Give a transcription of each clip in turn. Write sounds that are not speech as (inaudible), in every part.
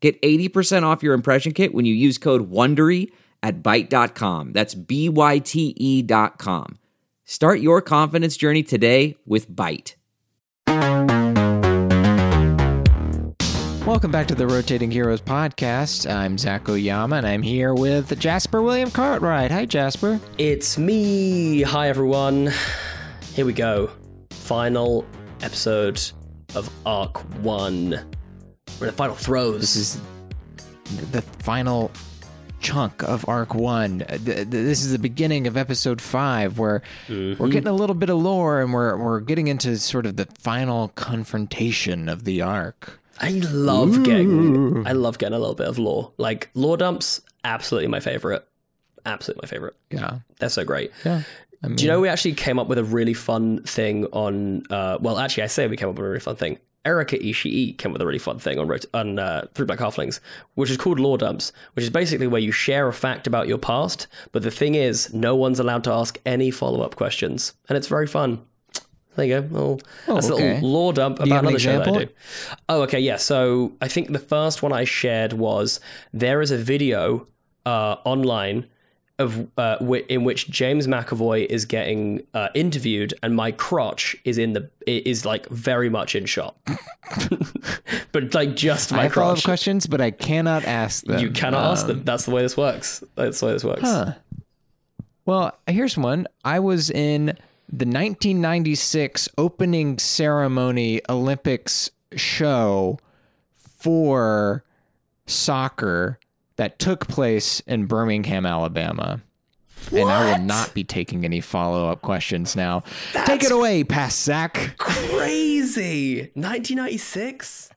Get 80% off your impression kit when you use code WONDERY at Byte.com. That's B-Y-T-E dot com. Start your confidence journey today with Byte. Welcome back to the Rotating Heroes podcast. I'm Zac Oyama, and I'm here with Jasper William Cartwright. Hi, Jasper. It's me. Hi, everyone. Here we go. Final episode of Arc 1. We're the final throes. This is the final chunk of Arc 1. Uh, th- th- This is the beginning of Episode 5, where we're getting a little bit of lore and we're, we're getting into sort of the final confrontation of the arc. I love getting I love getting a little bit of lore. Like lore dumps, absolutely my favorite. Absolutely my favorite. Yeah. They're so great. Yeah. I mean, Do you know we actually came up with a really fun thing on uh well actually I say we came up with a really fun thing. Erika Ishii came up with a really fun thing on on uh, Three Black Halflings, which is called Lore Dumps, which is basically where you share a fact about your past, but the thing is, no one's allowed to ask any follow up questions, and it's very fun. There you go. Well, that's a little lore dump about an another show that I do. Oh, okay, yeah. So I think the first one I shared was there is a video uh, online of uh, wi- in which James McAvoy is getting uh, interviewed, and my crotch is in the is like very much in shot, (laughs) but like just I my have follow up crotch. questions, but I cannot ask them. You cannot ask Um, them. That's the way this works. That's the way this works. Huh. Well, here's one. I was in the 1996 opening ceremony Olympics show for soccer that took place in Birmingham, Alabama. And I will not be taking any follow up questions now. Take it away, Past Zac. Crazy. 1996.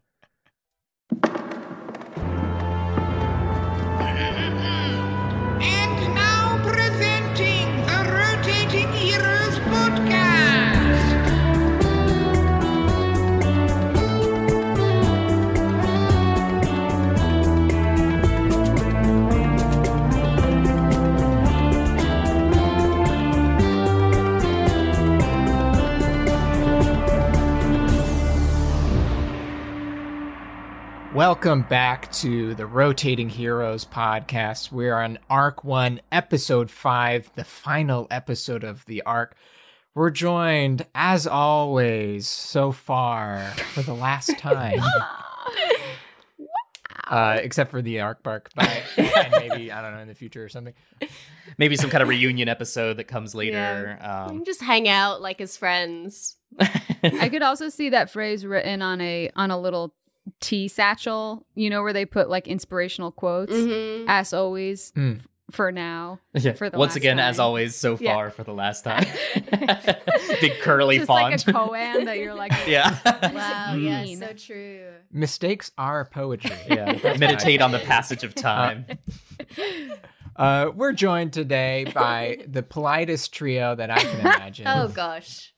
Welcome back to the Rotating Heroes podcast. We're on Arc 1, Episode 5, the final episode of the arc. We're joined, as always, so far, for the last time. (laughs) uh, except for the arc bark, but and maybe, I don't know, in the future or something. maybe some kind of reunion episode that comes later. We Um, can just hang out like as friends. (laughs) I could also see that phrase written on a on a little tea satchel, you know, where they put like inspirational quotes. Mhm. As always, Mm. for now. (laughs) yeah. for the Once last again, as always, so Yeah. far for the last (laughs) time. (laughs) Big curly Just font. like a koan that you're like, yeah. Wow, yeah, so true. Mistakes are poetry. yeah. Meditate on the passage of time. Uh, we're joined today by the politest trio that I can imagine. Oh gosh.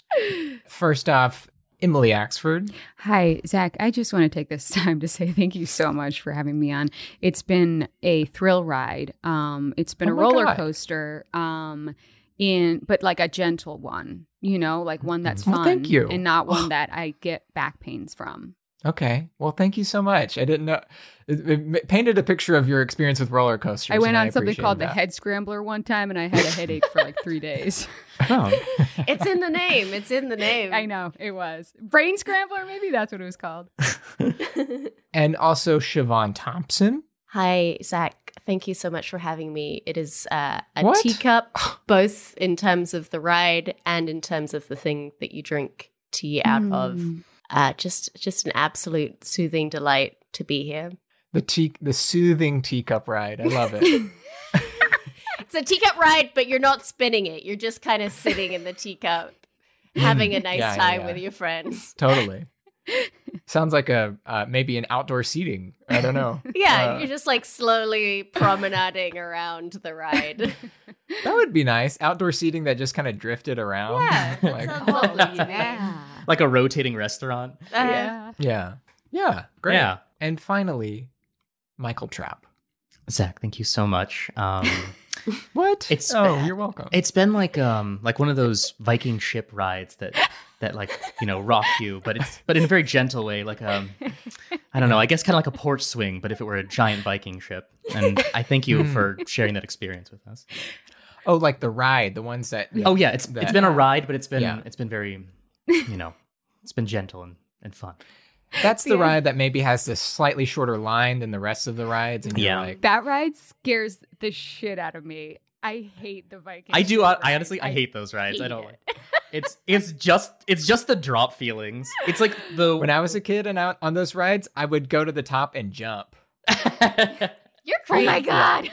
First off, Emily Axford. Hi, Zac. I just want to take this (laughs) time to say thank you so much for having me on. It's been a thrill ride. Um, it's been Oh a roller God. coaster. Um, in but like a gentle one, you know, like one that's Well, fun. thank you. and not (gasps) one that I get back pains from. Okay. Well, thank you so much. I didn't know. It, it painted a picture of your experience with roller coasters. I went and on something appreciated called the head scrambler one time, and I had a headache for like three days. (laughs) Oh. (laughs) It's in the name. It's in the name. I know it was brain scrambler. Maybe that's what it was called. (laughs) and also Siobhan Thompson. Hi, Zac. Thank you so much for having me. It is uh, a What? teacup, both in terms of the ride and in terms of the thing that you drink tea out of. Mm. Uh, just, just an absolute soothing delight to be here. The tea, the soothing teacup ride. I love it. (laughs) (laughs) It's a teacup ride, but you're not spinning it. You're just kind of sitting in the teacup, having a nice Yeah, time yeah. with your friends. (laughs) totally. Sounds like a uh, maybe an outdoor seating. I don't know. Yeah, Uh, you're just like slowly promenading around the ride. that would be nice. Outdoor seating that just kind of drifted around. Yeah, that Like, sounds lovely yeah. Like a rotating restaurant. Uh, yeah. yeah, yeah, great. Yeah. And finally, Michael Trapp. Zac, thank you so much. Um, (laughs) What? It's- oh, you're welcome. it's been like um like one of those Viking ship rides that that like you know rock you, but it's but in a very gentle way, like um I don't know, I guess kind of like a porch swing, but if it were a giant Viking ship. And I thank you for sharing that experience with us. oh, like the ride, the ones that. Oh yeah, it's That- it's been a ride, but it's been Yeah. it's been very you know it's been gentle and, and fun. That's the ride that maybe has this slightly shorter line than the rest of the rides, and Yeah. like, That ride scares the shit out of me. I hate the Viking. I do. I, I honestly, I hate those rides. I don't it. like. It's it's just it's just the drop feelings. It's like the when I was a kid and out on those rides, I would go to the top and jump. (laughs) You're crazy. Oh my god!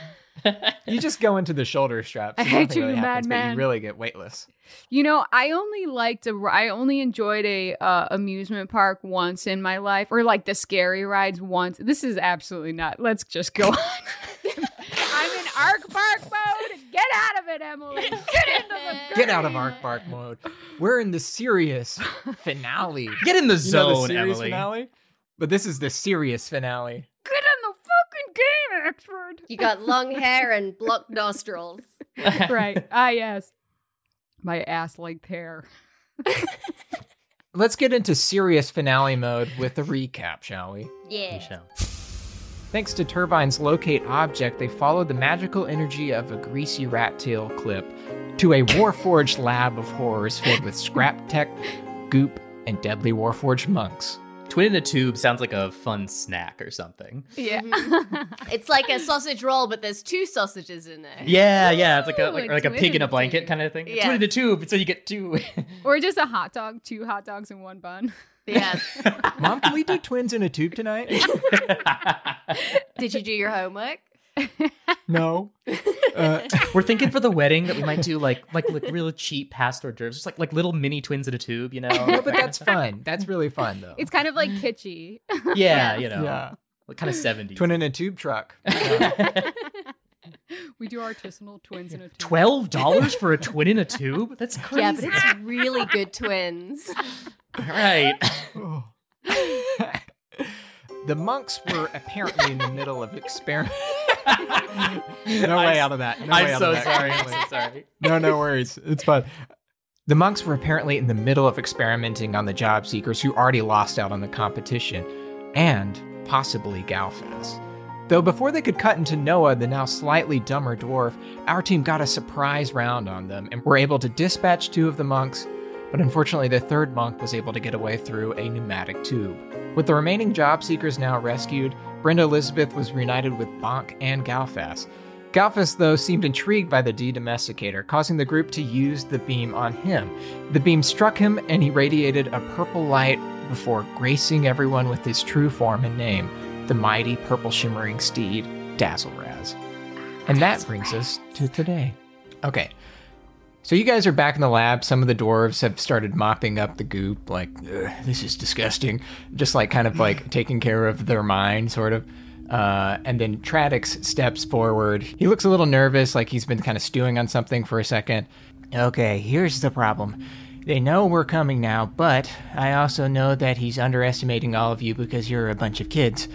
You just go into the shoulder straps. (laughs) I and hate you, really happens, madman. You really get weightless. You know, I only liked a. I only enjoyed a uh, amusement park once in my life, or like the scary rides once. This is absolutely not. Let's just go (laughs) on. I'm in Arc Bark mode. Get out of it, Emily. Get into the. (laughs) Get out of game. Park mode. We're in the serious finale. get in the You know the zone, serious Emily. finale? But this is the serious finale. Get in the fucking game, Expert. You got long (laughs) hair and blocked nostrils. (laughs) right. Ah, yes. My ass length hair. Let's get into serious finale mode with a recap, shall we? Yeah. Michelle. Thanks to Turbine's locate object, they followed the magical energy of a greasy rat tail clip to a Warforged lab of horrors filled with scrap tech, goop, and deadly Warforged monks. Twin in a tube sounds like a fun snack or something. Yeah. (laughs) It's like a sausage roll, but there's two sausages in there. Yeah, yeah. It's like a oh, like, a like a twin pig in in a a blanket tube. kind of thing. Yes. Twin in a tube, so you get two. (laughs) or just a hot dog, two hot dogs in one bun. Yes. (laughs) Mom, can we do twins in a tube tonight? Did you do your homework? (laughs) no. Uh, (laughs) We're thinking for the wedding that we might do like like like real cheap pasta hors d'oeuvres, just like like little mini twins in a tube, you know? (laughs) no, but that's fun. That's really fun, though. It's kind of like kitschy. yeah, you know, yeah. like kind of seventies. Twin in a tube truck. we do artisanal twins in a tube. Twelve dollars for a twin in a tube? That's crazy. Yeah, but it's really good twins. All right. the monks were apparently in the middle of experiment. No way out of that. No I'm out so of that. sorry. I'm so (laughs) sorry. no, no worries. It's fun. The monks were apparently in the middle of experimenting on the job seekers who already lost out on the competition, and possibly Galfas. Though before they could cut into Noah, the now slightly dumber dwarf, our team got a surprise round on them and were able to dispatch two of the monks, but unfortunately the third monk was able to get away through a pneumatic tube. With the remaining job seekers now rescued, Brenda Elizabeth was reunited with Bonk and Galfas. Galfas, though, seemed intrigued by the de-domesticator, causing the group to use the beam on him. The beam struck him, and he radiated a purple light before gracing everyone with his true form and name, the mighty purple shimmering steed, Dazzleraz. And that brings us to today. Okay, so you guys are back in the lab. Some of the dwarves have started mopping up the goop, like, this is disgusting. Just like kind of like (laughs) taking care of their mind, sort of. Uh, and then Tradix steps forward. He looks a little nervous, like he's been kind of stewing on something for a second. Okay, here's the problem. They know we're coming now, but I also know that he's underestimating all of you because you're a bunch of kids.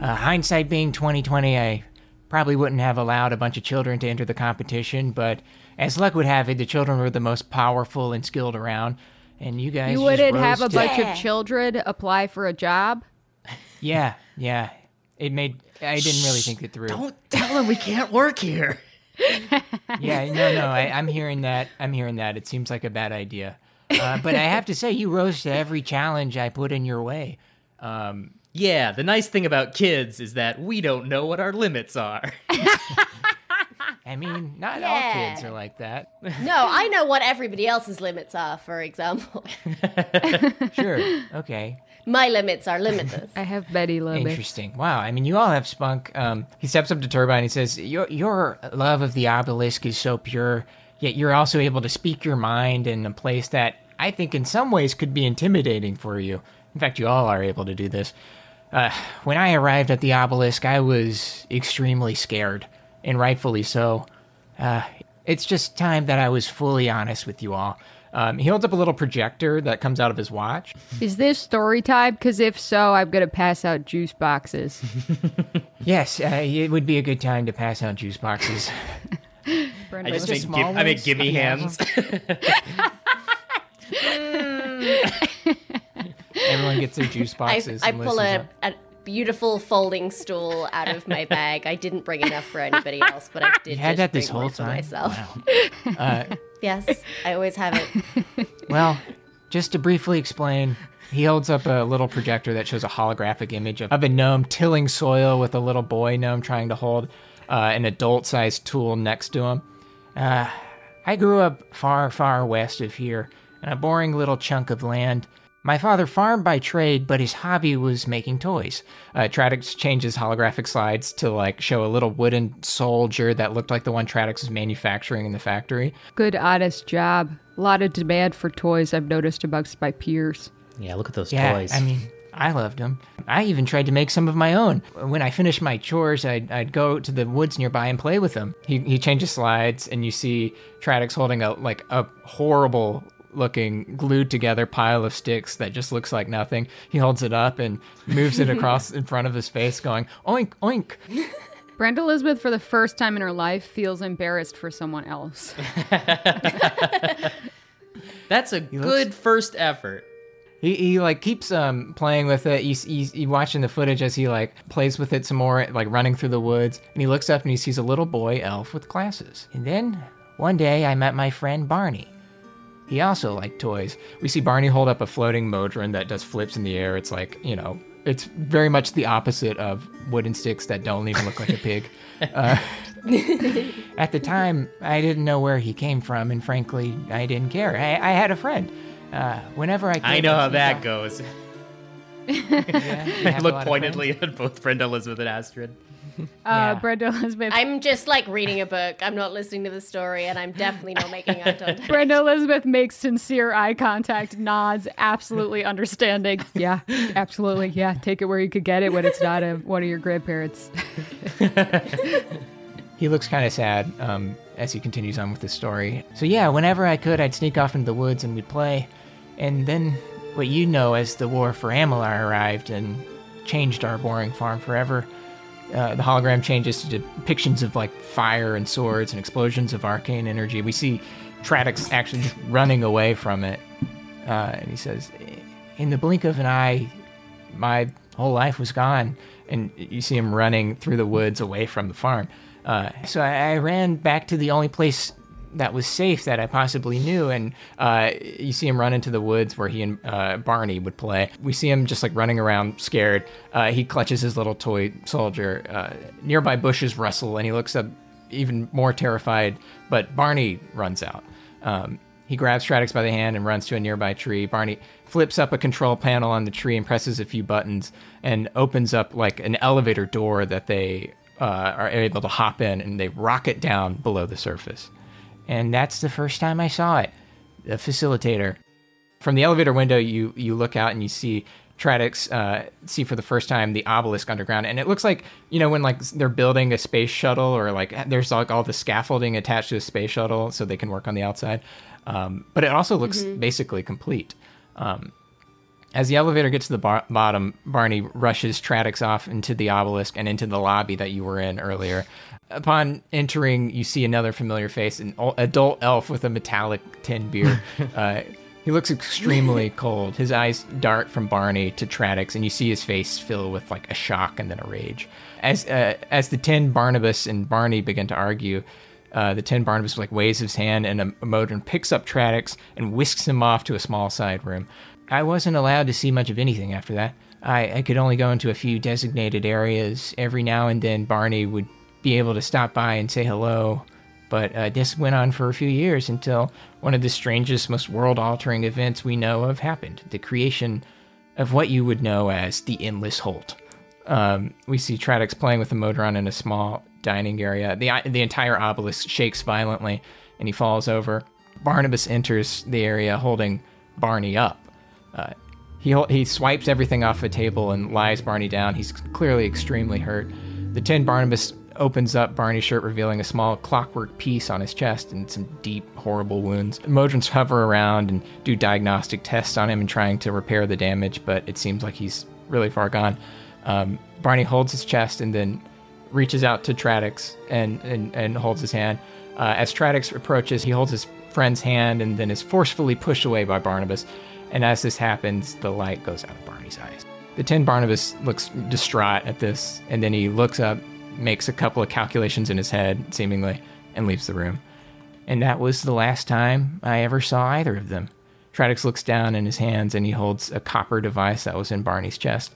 Uh, hindsight being 2020, I probably wouldn't have allowed a bunch of children to enter the competition, but as luck would have it, the children were the most powerful and skilled around, and you guys You wouldn't have a to- bunch of children apply for a job? Yeah, yeah. It made. I didn't really think it through. Don't tell him we can't work here. (laughs) Yeah, no, no. I, I'm hearing that. I'm hearing that. It seems like a bad idea. Uh, but I have to say, you rose to every challenge I put in your way. Um, Yeah, the nice thing about kids is that we don't know what our limits are. (laughs) I mean, not Yeah. all kids are like that. (laughs) No, I know what everybody else's limits are, for example. (laughs) Sure. (laughs) Okay. My limits are limitless. I have Betty Lubbock. Interesting. Wow. I mean, you all have spunk. Um, he steps up to Turbine. He says, "Your your love of the obelisk is so pure, yet you're also able to speak your mind in a place that I think, in some ways, could be intimidating for you. In fact, you all are able to do this. Uh, when I arrived at the obelisk, I was extremely scared, and rightfully so. Uh, it's just time that I was fully honest with you all. Um, he holds up a little projector that comes out of his watch. Is this story time? Because if so, I'm gonna pass out juice boxes. (laughs) Yes, uh, it would be a good time to pass out juice boxes. (laughs) Brenda I just was- make, give, I make gimme hands. (laughs) Everyone gets their juice boxes. I and pull listens a, a beautiful folding stool out of my bag. I didn't bring enough for anybody else, but I did You had just that this whole for time. myself. Wow. Uh, (laughs) Yes, I always have it. (laughs) Well, just to briefly explain, he holds up a little projector that shows a holographic image of, of a gnome tilling soil with a little boy gnome trying to hold uh, an adult sized tool next to him. Uh, I grew up far, far west of here, in a boring little chunk of land. My father farmed by trade, but his hobby was making toys. Uh, Tradix changes holographic slides to like show a little wooden soldier that looked like the one Tradix was manufacturing in the factory. Good, honest job. A lot of demand for toys I've noticed amongst my peers. yeah, look at those Yeah, toys. I mean, I loved them. I even tried to make some of my own. When I finished my chores, I'd, I'd go to the woods nearby and play with them. He, he changes slides, and you see Tradix holding a like a horrible looking glued together pile of sticks that just looks like nothing. He holds it up and moves it across (laughs) in front of his face, going oink oink. (laughs) Brenda Elizabeth, for the first time in her life, feels embarrassed for someone else. (laughs) That's a good first effort. He, he like keeps um playing with it. He's, he's, he's watching the footage as he like plays with it some more, like running through the woods. And he looks up and he sees a little boy elf with glasses. And then one day I met my friend Barney. He also liked toys. We see Barney hold up a floating modron that does flips in the air. It's like you know, it's very much the opposite of wooden sticks that don't even look like a pig. (laughs) Uh, (laughs) at the time, I didn't know where he came from, and frankly, I didn't care. I, I had a friend. Uh, whenever I, I know how that goes. (laughs) Yeah, I look pointedly at both Brenda Elizabeth and Astrid. (laughs) Uh, Yeah. Brenda Elizabeth. I'm just like reading a book. I'm not listening to the story, and I'm definitely not making eye contact. (laughs) Brenda Elizabeth makes sincere eye contact, nods, absolutely understanding. (laughs) Yeah, absolutely. Yeah, take it where you could get it when it's not a, one of your grandparents. He looks kind of sad um, as he continues on with the story. So yeah, whenever I could, I'd sneak off into the woods and we'd play. And then what you know as the war for Amalar arrived and changed our boring farm forever. Uh, the hologram changes to depictions of like fire and swords and explosions of arcane energy. We see Tradix actually just running away from it. Uh, and he says, In the blink of an eye, my whole life was gone. And you see him running through the woods away from the farm. Uh, so I, I ran back to the only place that was safe that I possibly knew. And uh, you see him run into the woods where he and uh, Barney would play. We see him just like running around scared. Uh, he clutches his little toy soldier. Uh, nearby bushes rustle and he looks up even more terrified. But Barney runs out. Um, he grabs Tradix by the hand and runs to a nearby tree. Barney flips up a control panel on the tree and presses a few buttons and opens up like an elevator door that they uh, are able to hop in and they rocket down below the surface. And that's the first time I saw it. The facilitator. From the elevator window, you you look out and you see Tradix uh, see for the first time the obelisk underground, and it looks like you know when like they're building a space shuttle or like there's like all the scaffolding attached to a space shuttle so they can work on the outside. Um, but it also looks basically complete. Um, as the elevator gets to the bar- bottom, Barney rushes Tradix off into the obelisk and into the lobby that you were in earlier. Upon entering, you see another familiar face, an adult elf with a metallic tin beard. (laughs) uh, he looks extremely cold. His eyes dart from Barney to Tradix, and you see his face fill with like a shock and then a rage. As uh, as the tin Barnabus and Barney begin to argue, uh, the tin Barnabus like waves his hand, and a, a Modron picks up Tradix and whisks him off to a small side room. I wasn't allowed to see much of anything after that. I, I could only go into a few designated areas. Every now and then, Barney would be able to stop by and say hello. But uh, this went on for a few years until one of the strangest, most world altering events we know of happened the creation of what you would know as the Endless Holt. Um, we see Tradix playing with the Modron in a small dining area. The, the entire obelisk shakes violently and he falls over. Barnabus enters the area holding Barney up. Uh, He he swipes everything off the table and lies Barney down. He's clearly extremely hurt. The tin Barnabus opens up Barney's shirt, revealing a small clockwork piece on his chest and some deep, horrible wounds. Modrons hover around and do diagnostic tests on him and trying to repair the damage, but it seems like he's really far gone. Um, Barney holds his chest and then reaches out to Tradix and, and, and holds his hand. Uh, as Tradix approaches, he holds his friend's hand and then is forcefully pushed away by Barnabus. And as this happens, the light goes out of Barney's eyes. The tin Barnabus looks distraught at this, and then he looks up, makes a couple of calculations in his head, seemingly, and leaves the room. And that was the last time I ever saw either of them. Tradix looks down in his hands and he holds a copper device that was in Barney's chest.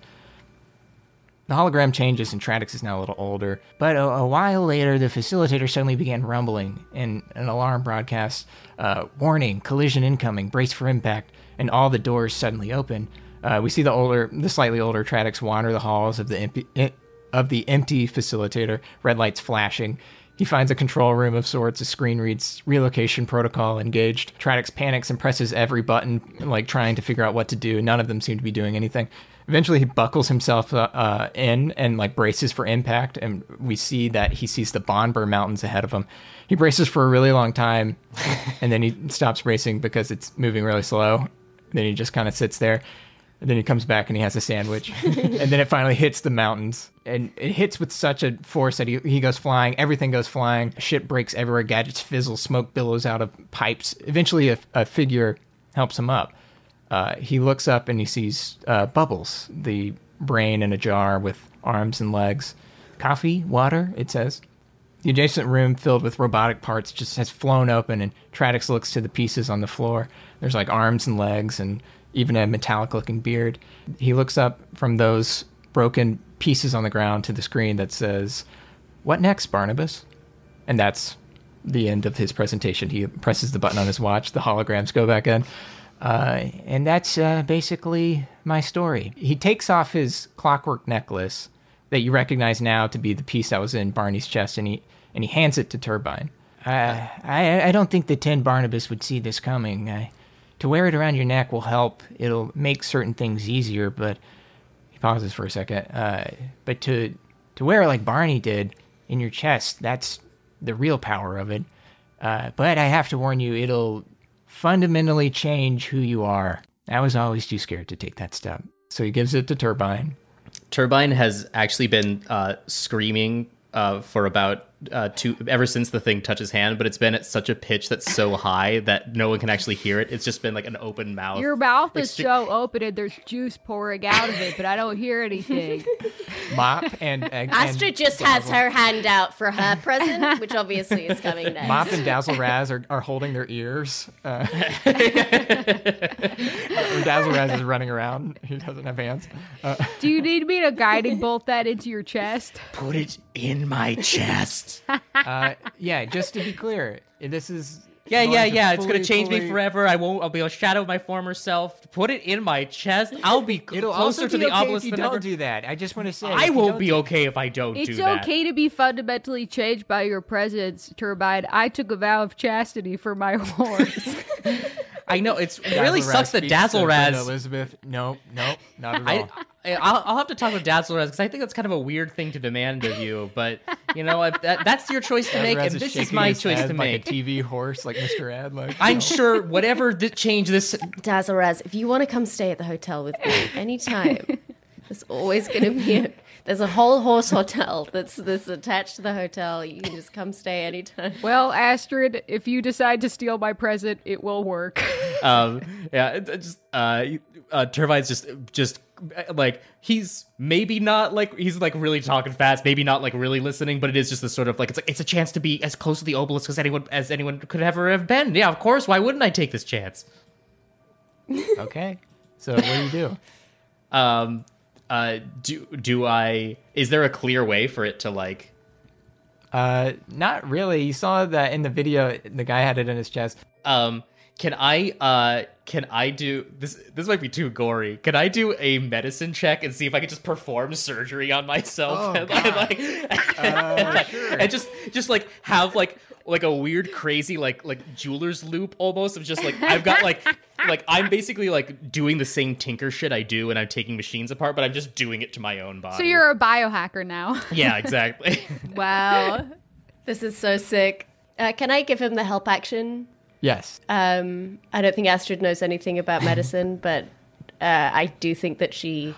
The hologram changes and Tradix is now a little older, but a, a while later, the facilitator suddenly began rumbling and an alarm broadcast uh, warning, collision incoming, brace for impact, and all the doors suddenly open. Uh, we see the older, the slightly older Tradix wander the halls of the empty, of the empty facilitator, red lights flashing. He finds a control room of sorts. A screen reads relocation protocol engaged. Tradix panics and presses every button, like trying to figure out what to do. None of them seem to be doing anything. Eventually, he buckles himself uh, uh, in and like braces for impact, and we see that he sees the Bonber Mountains ahead of him. He braces for a really long time, and then he stops bracing because it's moving really slow. Then he just kind of sits there. And then he comes back and he has a sandwich. (laughs) and then it finally hits the mountains. And it hits with such a force that he, he goes flying. Everything goes flying. Shit breaks everywhere. Gadgets fizzle. Smoke billows out of pipes. Eventually, a, a figure helps him up. Uh, he looks up and he sees uh, Bubbles, the brain in a jar with arms and legs. Coffee, water, it says. The adjacent room, filled with robotic parts, just has flown open, and Tradix looks to the pieces on the floor. There's like arms and legs, and even a metallic looking beard. He looks up from those broken pieces on the ground to the screen that says, What next, Barnabus? And that's the end of his presentation. He presses the button on his watch, the holograms go back in. Uh, and that's uh, basically my story. He takes off his clockwork necklace that you recognize now to be the piece that was in Barney's chest, and he and he hands it to Turbine. Uh, I I don't think the Tin Barnabus would see this coming. I, to wear it around your neck will help. It'll make certain things easier, but he pauses for a second. Uh, but to to wear it like Barney did in your chest, that's the real power of it. Uh, but I have to warn you, it'll fundamentally change who you are. I was always too scared to take that step. So he gives it to Turbine. Turbine has actually been uh, screaming uh, for about uh, two ever since the thing touches hand, but it's been at such a pitch that's so (laughs) high that no one can actually hear it. It's just been like an open mouth. Your mouth is Extre- so open and there's juice pouring out of it, but I don't hear anything. (laughs) Mop and, and Astrid and just has her hand out for her present, which obviously is coming (laughs) next. Mop and Dazzle Raz are, are holding their ears. Uh, Dazzle Raz is running around. He doesn't have hands. Uh, Do you need me to guiding bolt that into your chest? Put it in my chest. (laughs) uh, yeah, just to be clear, this is Yeah, going yeah, to yeah. It's gonna fully- change me forever. I won't. I'll be a shadow of my former self. Put it in my chest. I'll be c- (laughs) It'll closer also to be the okay obelisk if you than don't ever. do that. I just want to say I won't be do- okay if I don't It's do that. okay to be fundamentally changed by your presence, Turbine. I took a vow of chastity for my (laughs) horse. I know it's it really sucks that Dazzle to Raz. Elizabeth. No, no, not at all. I, I I'll, I'll have to talk with Dazzle Raz because I think that's kind of a weird thing to demand of you. But you know, if that, that's your choice to make, and this is my his choice head to like make. a TV horse, like Mr. Ed. Like I'm no. sure whatever the change this Dazzle Raz, if you want to come stay at the hotel with me anytime, there's always going to be a, there's a whole horse hotel that's that's attached to the hotel. You can just come stay anytime. well, Astrid, if you decide to steal my present, it will work. (laughs) um yeah it, it just uh uh turbine's just just uh, like he's maybe not like he's like really talking fast maybe not like really listening but it is just the sort of like it's like it's a chance to be as close to the obelisk as anyone as anyone could ever have been yeah of course why wouldn't i take this chance (laughs) Okay. So what do you do? um uh do do i is there a clear way for it to like Uh, not really. You saw that in the video. The guy had it in his chest. um can i uh can i do this this might be too gory can i do a medicine check and see if i can just perform surgery on myself Oh, (laughs) and, like, (laughs) like Uh, sure. and just just like have like like a weird, crazy, like like jeweler's loupe almost of just like I've got like like I'm basically like doing the same tinker shit I do when I'm taking machines apart, but I'm just doing it to my own body. So you're a biohacker now. yeah, exactly. (laughs) Wow. this is so sick. Uh, can I give him the help action? Yes. Um, I don't think Astrid knows anything about medicine, but uh, I do think that she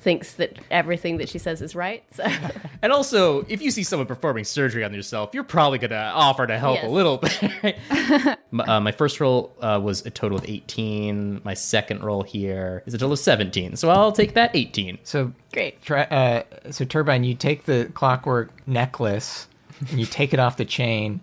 thinks that everything that she says is right. So (laughs) and also, if you see someone performing surgery on yourself, you're probably gonna offer to help Yes. a little bit. (laughs) right? (laughs) my, uh, my first roll uh, was a total of 18. My second roll here is a total of 17. So I'll take that 18. So great. Try, uh, so turbine, you take the clockwork necklace and you take it off the chain,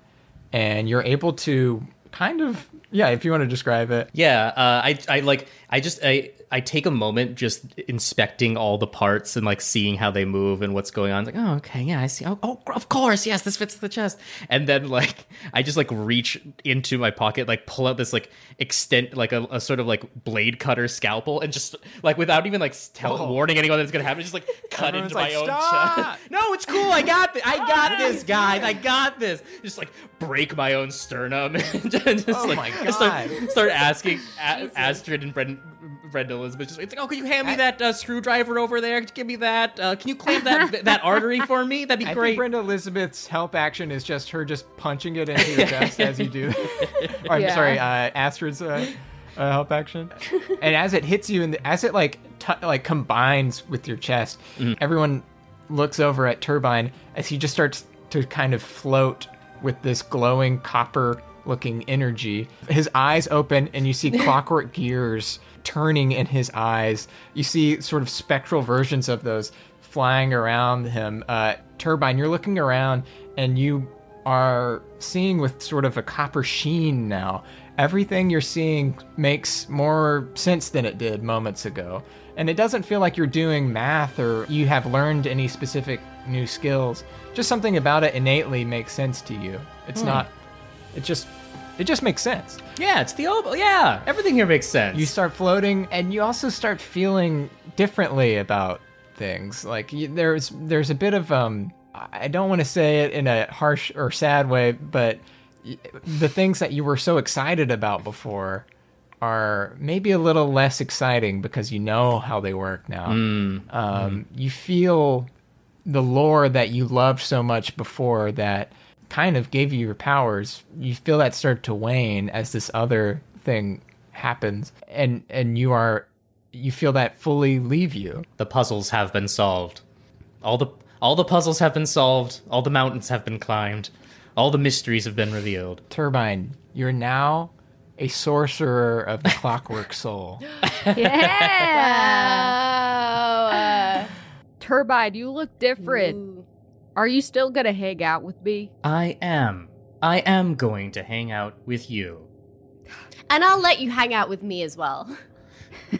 and you're able to kind of yeah, if you want to describe it. Yeah, uh, I I like I just I I take a moment just inspecting all the parts and like seeing how they move and what's going on. It's like, oh, okay, yeah, I see. Oh, oh, of course, yes, this fits the chest. And then like I just like reach into my pocket, like pull out this like extent like a, a sort of like blade cutter scalpel, and just like without even like tell warning anyone that's gonna happen, just like cut Everyone's into my like, own chest. (laughs) No, it's cool. I got this. I got this, guys. I got this. Just like break my own sternum. (laughs) and just, Oh like, my just start, God. start asking A- Astrid and Brenda, Brenda Elizabeth. Just it's like, oh, can you hand me that uh, screwdriver over there? Give me that. Uh, can you clamp that (laughs) that artery for me? That'd be I great. think Brenda Elizabeth's help action is just her just punching it into your chest (laughs) as you do. (laughs) or, I'm Yeah. sorry, uh, Astrid's uh, uh, help action. and as it hits you, and as it like t- like combines with your chest, everyone looks over at Turbine as he just starts to kind of float with this glowing copper looking energy. His eyes open and you see clockwork gears turning in his eyes. You see sort of spectral versions of those flying around him. Uh, Turbine, you're looking around and you are seeing with sort of a copper sheen now. Everything you're seeing makes more sense than it did moments ago. And it doesn't feel like you're doing math or you have learned any specific new skills. Just something about it innately makes sense to you. It's not it just it just makes sense. yeah, it's the old. Yeah, everything here makes sense. You start floating and you also start feeling differently about things. Like you, there's there's a bit of um I don't want to say it in a harsh or sad way, but the things that you were so excited about before are maybe a little less exciting because you know how they work now. Um, You feel the lore that you loved so much before that kind of gave you your powers. You feel that start to wane as this other thing happens, and and you are you feel that fully leave you. the puzzles have been solved. All the all the puzzles have been solved. All the mountains have been climbed. All the mysteries have been revealed. Turbine, you're now a sorcerer of the clockwork (laughs) soul. (laughs) Yeah. Uh, Turbine, you look different. ooh. Are you still gonna hang out with me? I am. I am going to hang out with you. And I'll let you hang out with me as well.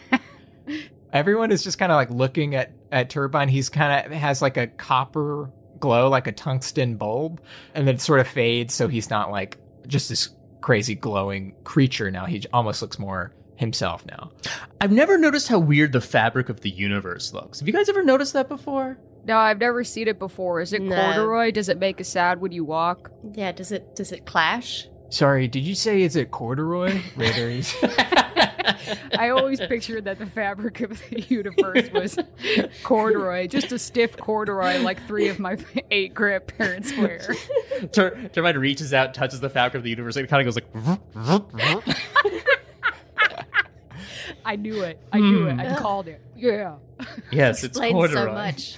(laughs) Everyone is just kind of like looking at at Turbine. He's kind of has like a copper glow, like a tungsten bulb, and then it sort of fades, so he's not like just this crazy glowing creature now. He almost looks more himself now. I've never noticed how weird the fabric of the universe looks. Have you guys ever noticed that before? No, I've never seen it before. Is it No. corduroy? Does it make a sound when you walk? Yeah, does it does it clash? Sorry, did you say is it corduroy? (laughs) Raiders. (laughs) I always pictured that the fabric of the universe was corduroy, just a stiff corduroy like three of my eight grandparents wear. Tur- Turbine reaches out, touches the fabric of the universe, and it kind of goes like. (laughs) I knew it. I knew it. I called it. Yeah. (laughs) yes, it's Explains corduroy. so much.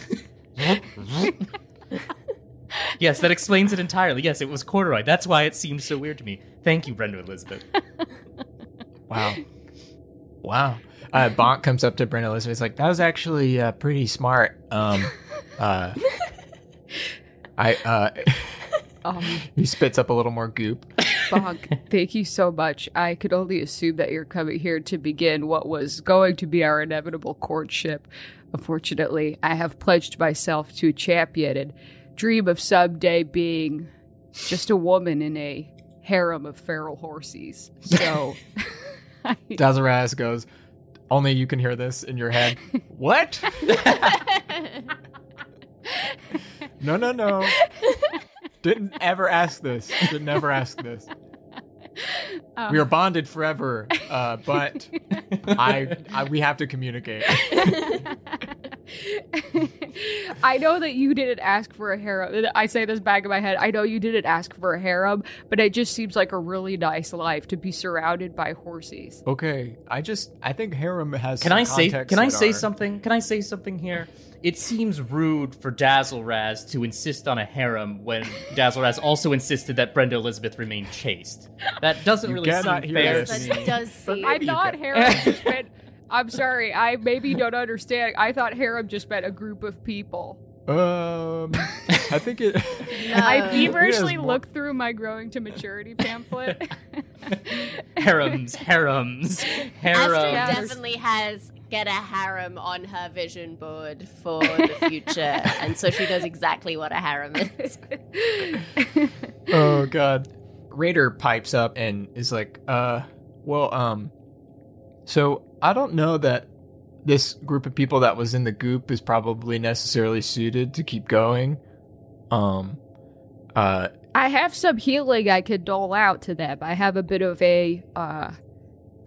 (laughs) Yes, that explains it entirely. Yes, it was corduroy. That's why it seemed so weird to me. Thank you, Brenda Elizabeth. (laughs) Wow. Wow. Uh, Bonk comes up to Brenda Elizabeth. He's like, that was actually uh, pretty smart. Um, uh, I, uh, Um, he spits up a little more goop. Bonk, thank you so much. I could only assume that you're coming here to begin what was going to be our inevitable courtship. Unfortunately, I have pledged myself to champion and dream of someday being just a woman in a harem of feral horses. So, (laughs) Dazzleraz goes, only you can hear this in your head. (laughs) what? (laughs) no, no, no. Didn't ever ask this. Didn't ever ask this. Um, We are bonded forever, uh, but (laughs) I, I we have to communicate. (laughs) I know that you didn't ask for a harem. I say this back in my head. I know you didn't ask for a harem, but it just seems like a really nice life to be surrounded by horses. Okay, I just I think harem has. Can some I say? Can I say are- something? Can I say something here? It seems rude for Dazzle Raz to insist on a harem when (laughs) Dazzle Raz also insisted that Brenda Elizabeth remain chaste. That doesn't You really seem fair this. to That me. does seem. I thought (laughs) harem just meant. I'm sorry. I maybe don't understand. I thought harem just meant a group of people. Um, I think it. (laughs) I No. feverishly Yes, more- looked through my growing to maturity pamphlet. harems, (laughs) harems, harems. Astrid definitely has get a harem on her vision board for (laughs) the future, and so she knows exactly what a harem is. oh god. Raider pipes up and is like, uh, well, um, so I don't know that this group of people that was in the goop is probably necessarily suited to keep going. Um, uh, I have some healing I could dole out to them. I have a bit of a uh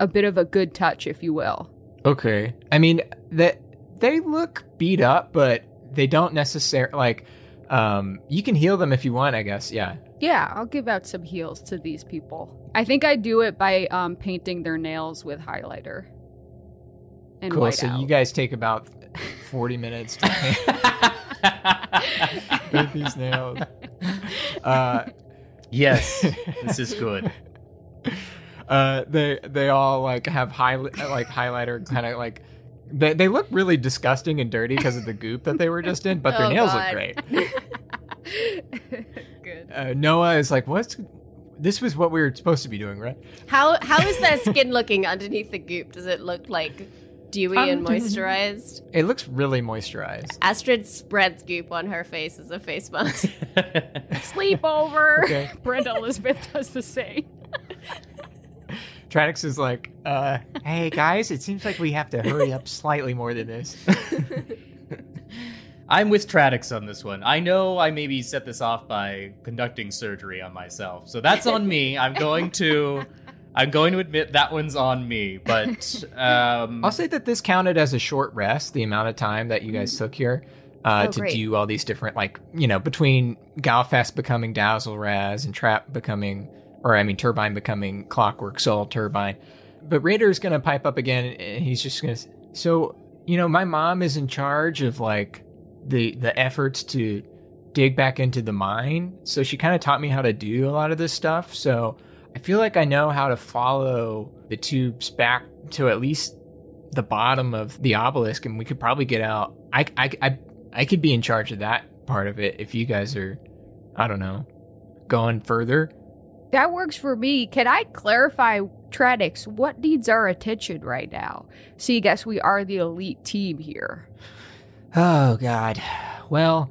a bit of a good touch, if you will. okay. I mean, that they look beat up, but they don't necessarily like. Um, you can heal them if you want, I guess. Yeah. Yeah, I'll give out some heals to these people. I think I do it by um painting their nails with highlighter. And cool. So out. you guys take about forty minutes to paint (laughs) these nails. Uh, yes, (laughs) this is good. uh, they they all like have high like highlighter kind of like they they look really disgusting and dirty because of the goop that they were just in, but their (laughs) Oh, nails God. look great. Good. Uh, Noah is like, what's this was what we were supposed to be doing, right? How how is their skin looking underneath the goop? Does it look like dewy and moisturized? It looks really moisturized. Astrid spreads goop on her face as a face mask. (laughs) Sleepover. Okay. Brenda Elizabeth does the same. Tradix is like, uh, hey guys, it seems like we have to hurry up slightly more than this. (laughs) I'm with Tradix on this one. I know I maybe set this off by conducting surgery on myself, so that's on me. I'm going to, I'm going to admit that one's on me. But (laughs) um, I'll say that this counted as a short rest, the amount of time that you guys took here uh, Oh, to great. do all these different, like, you know, between Galfas becoming Dazzle Raz and Trap becoming, or I mean, Turbine becoming Clockwork Soul Turbine. But Raider's going to pipe up again and he's just going to, so, you know, my mom is in charge of like the, the efforts to dig back into the mine. So she kind of taught me how to do a lot of this stuff. So I feel like I know how to follow the tubes back to at least the bottom of the obelisk, and we could probably get out. I, I, I, I could be in charge of that part of it if you guys are, I don't know, going further. That works for me. Can I clarify, Tradix, what needs our attention right now? See, guess we are the elite team here. Oh God. Well,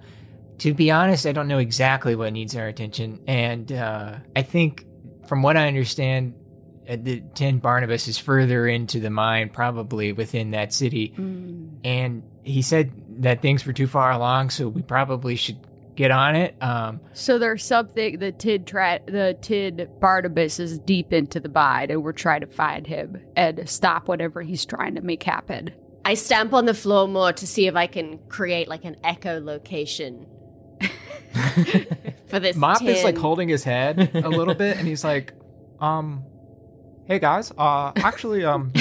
to be honest, I don't know exactly what needs our attention, and uh, I think, from what I understand, uh, the Tin Barnabus is further into the mine, probably within that city. and he said that things were too far along, so we probably should get on it. Um, So there's something the Tid tra- the Tid Barnabus is deep into the mine, and we're trying to find him and stop whatever he's trying to make happen. I stamp on the floor more to see if I can create like an echolocation (laughs) for this. Mop is like holding his head a little bit, and he's like, "Um, hey guys, uh, actually, um,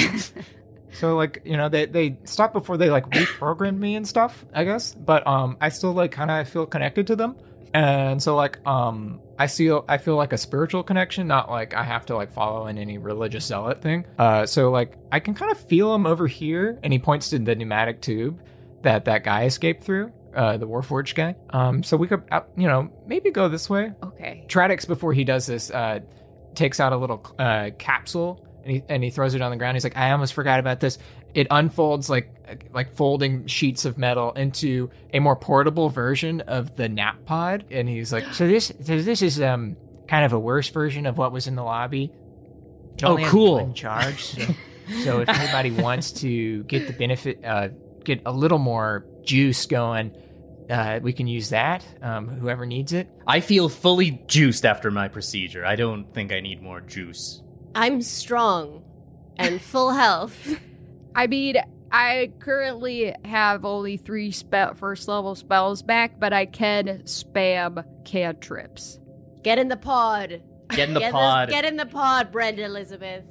(laughs) so like you know they they stopped before they like reprogrammed me and stuff, I guess, but um, I still like kind of feel connected to them, and so like um, I feel I feel like a spiritual connection, not like I have to like follow in any religious zealot thing. Uh, so like I can kind of feel him over here, and he points to the pneumatic tube that that guy escaped through. Uh, the Warforged guy. Um, so we could, uh, you know, maybe go this way. Okay. Tradix, before he does this, uh, takes out a little uh, capsule and he, and he throws it on the ground. He's like, I almost forgot about this. It unfolds like like folding sheets of metal into a more portable version of the nap pod. And he's like, so this so this is um kind of a worse version of what was in the lobby. Oh, only cool. one charge. So, (laughs) so if anybody wants to get the benefit, uh, get a little more juice going, uh, we can use that. Um, whoever needs it. I feel fully juiced after my procedure. I don't think I need more juice. I'm strong and full health. (laughs) I mean, I currently have only three spe- first level spells back, but I can spam cantrips. Get in the pod. Get in the get pod. get in the pod, Brenda Elizabeth.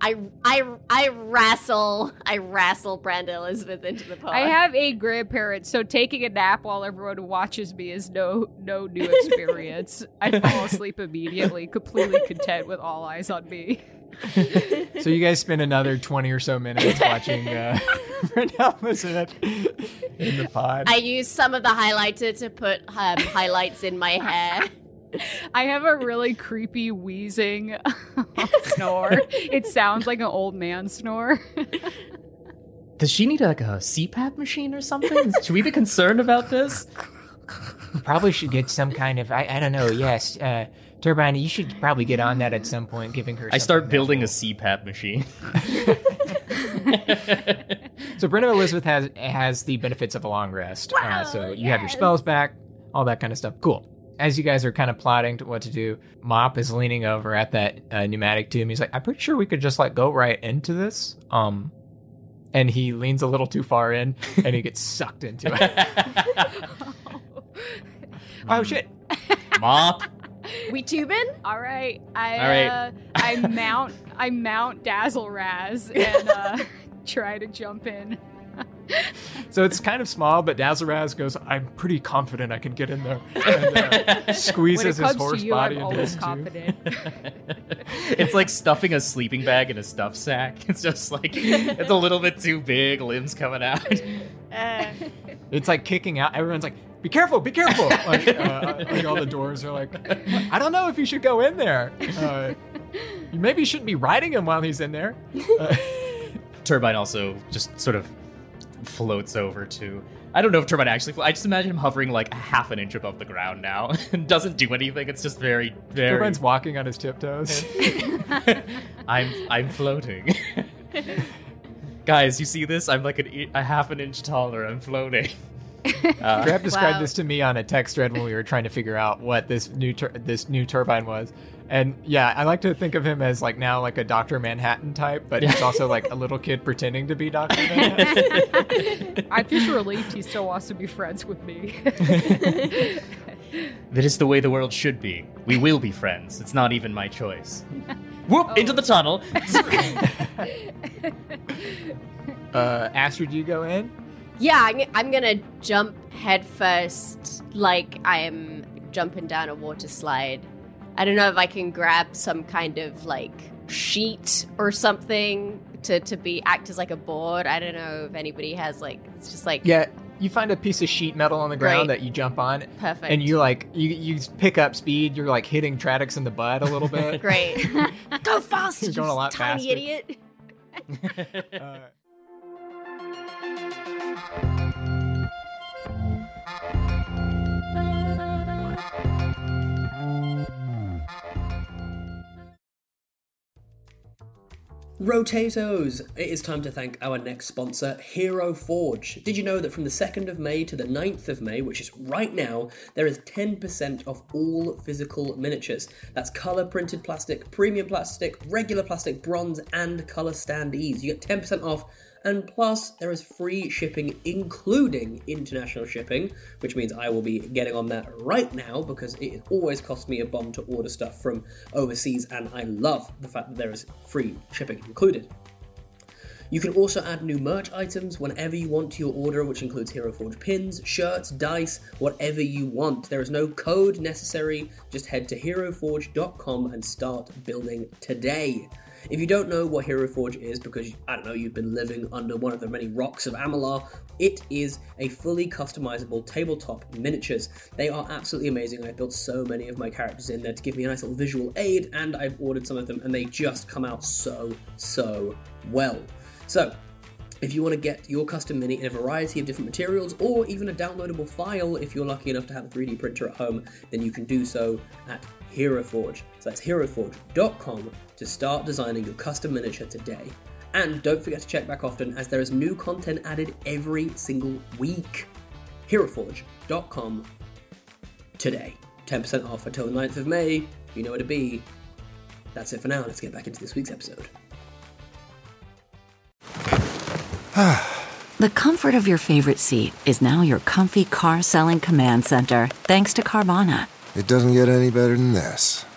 I I I wrestle I wrestle Brenda Elizabeth into the pod. I have a grandparent, so taking a nap while everyone watches me is no no new experience. I (laughs) fall asleep immediately, completely content with all eyes on me. So you guys spend another twenty or so minutes watching uh, (laughs) Brenda Elizabeth in the pod. I use some of the highlighter to put um, highlights in my hair. I have a really creepy wheezing (laughs) snore. It sounds like an old man snore. Does she need like a CPAP machine or something? Should we be concerned about this? probably should get some kind of I, I don't know. Yes, uh, Turbine, you should probably get on that at some point, giving her. I start something building a CPAP machine. (laughs) So Brenda Elizabeth has has the benefits of a long rest. uh, so you have your spells back, all that kind of stuff. Cool. As you guys are kind of plotting to what to do, Mop is leaning over at that uh, pneumatic tube. He's like, "I'm pretty sure we could just like go right into this." Um, and he leans a little too far in, and he gets (laughs) sucked into it. (laughs) oh shit! Mop. We tubing? All right, I All right. Uh, I mount I mount Dazzleraz and uh, (laughs) try to jump in. So it's kind of small, but Dazzleraz goes, I'm pretty confident I can get in there. And, uh, squeezes his comes horse you, body I'm into always his tube. confident. (laughs) it's like stuffing a sleeping bag in a stuff sack. It's just like it's a little bit too big, limbs coming out. It's like kicking out. Everyone's like, be careful, be careful. (laughs) like, uh, like all the doors are like, I don't know if you should go in there. Uh, you maybe shouldn't be riding him while he's in there. Uh, Turbine also just sort of floats over to. I don't know if Turbine actually. Flo- I just imagine him hovering like a half an inch above the ground now (laughs) and doesn't do anything. It's just very, very. Turbine's walking on his tiptoes. (laughs) (laughs) I'm I'm floating. Guys, you see this? I'm like an, i- a half an inch taller. I'm floating. Uh, Grab described Wow. this to me on a text thread when we were trying to figure out what this new tur- this new turbine was. And yeah, I like to think of him as like now like a Doctor Manhattan type, but he's also like a little kid pretending to be Doctor (laughs) Manhattan. I'm just relieved he still wants to be friends with me. (laughs) that is the way the world should be. We will be friends. It's not even my choice. (laughs) Whoop into the tunnel. uh, Astrid, you go in. Yeah, I'm, I'm gonna jump headfirst, like I am jumping down a water slide. I don't know if I can grab some kind of like sheet or something to to be act as like a board. I don't know if anybody has like it's just like Yeah, you find a piece of sheet metal on the ground Great. that you jump on, perfect. and you like you you pick up speed. You're like hitting Tradix in the butt a little bit. (laughs) great. (laughs) Go faster, (laughs) You're going a lot tiny faster. idiot. Uh, Rotatoes! It is time to thank our next sponsor, Hero Forge. Did you know that from the 2nd of May to the 9th of May, which is right now, there is 10% off all physical miniatures? That's colour printed plastic, premium plastic, regular plastic, bronze, and colour standees. You get 10% off and plus there is free shipping including international shipping which means i will be getting on that right now because it always costs me a bomb to order stuff from overseas and i love the fact that there is free shipping included you can also add new merch items whenever you want to your order, which includes Hero Forge pins, shirts, dice, whatever you want. There is no code necessary, just head to heroforge.com and start building today. If you don't know what Hero Forge is, because I don't know, you've been living under one of the many rocks of Amalar, it is a fully customizable tabletop miniatures. They are absolutely amazing. I've built so many of my characters in there to give me a nice little visual aid, and I've ordered some of them, and they just come out so, so well. So, if you want to get your custom mini in a variety of different materials or even a downloadable file if you're lucky enough to have a 3D printer at home, then you can do so at HeroForge. So that's heroforge.com to start designing your custom miniature today. And don't forget to check back often as there is new content added every single week. heroforge.com today. 10% off until the 9th of May. You know where to be. That's it for now. Let's get back into this week's episode. (sighs) The comfort of your favorite seat is now your comfy car selling command center, thanks to Carvana. It doesn't get any better than this.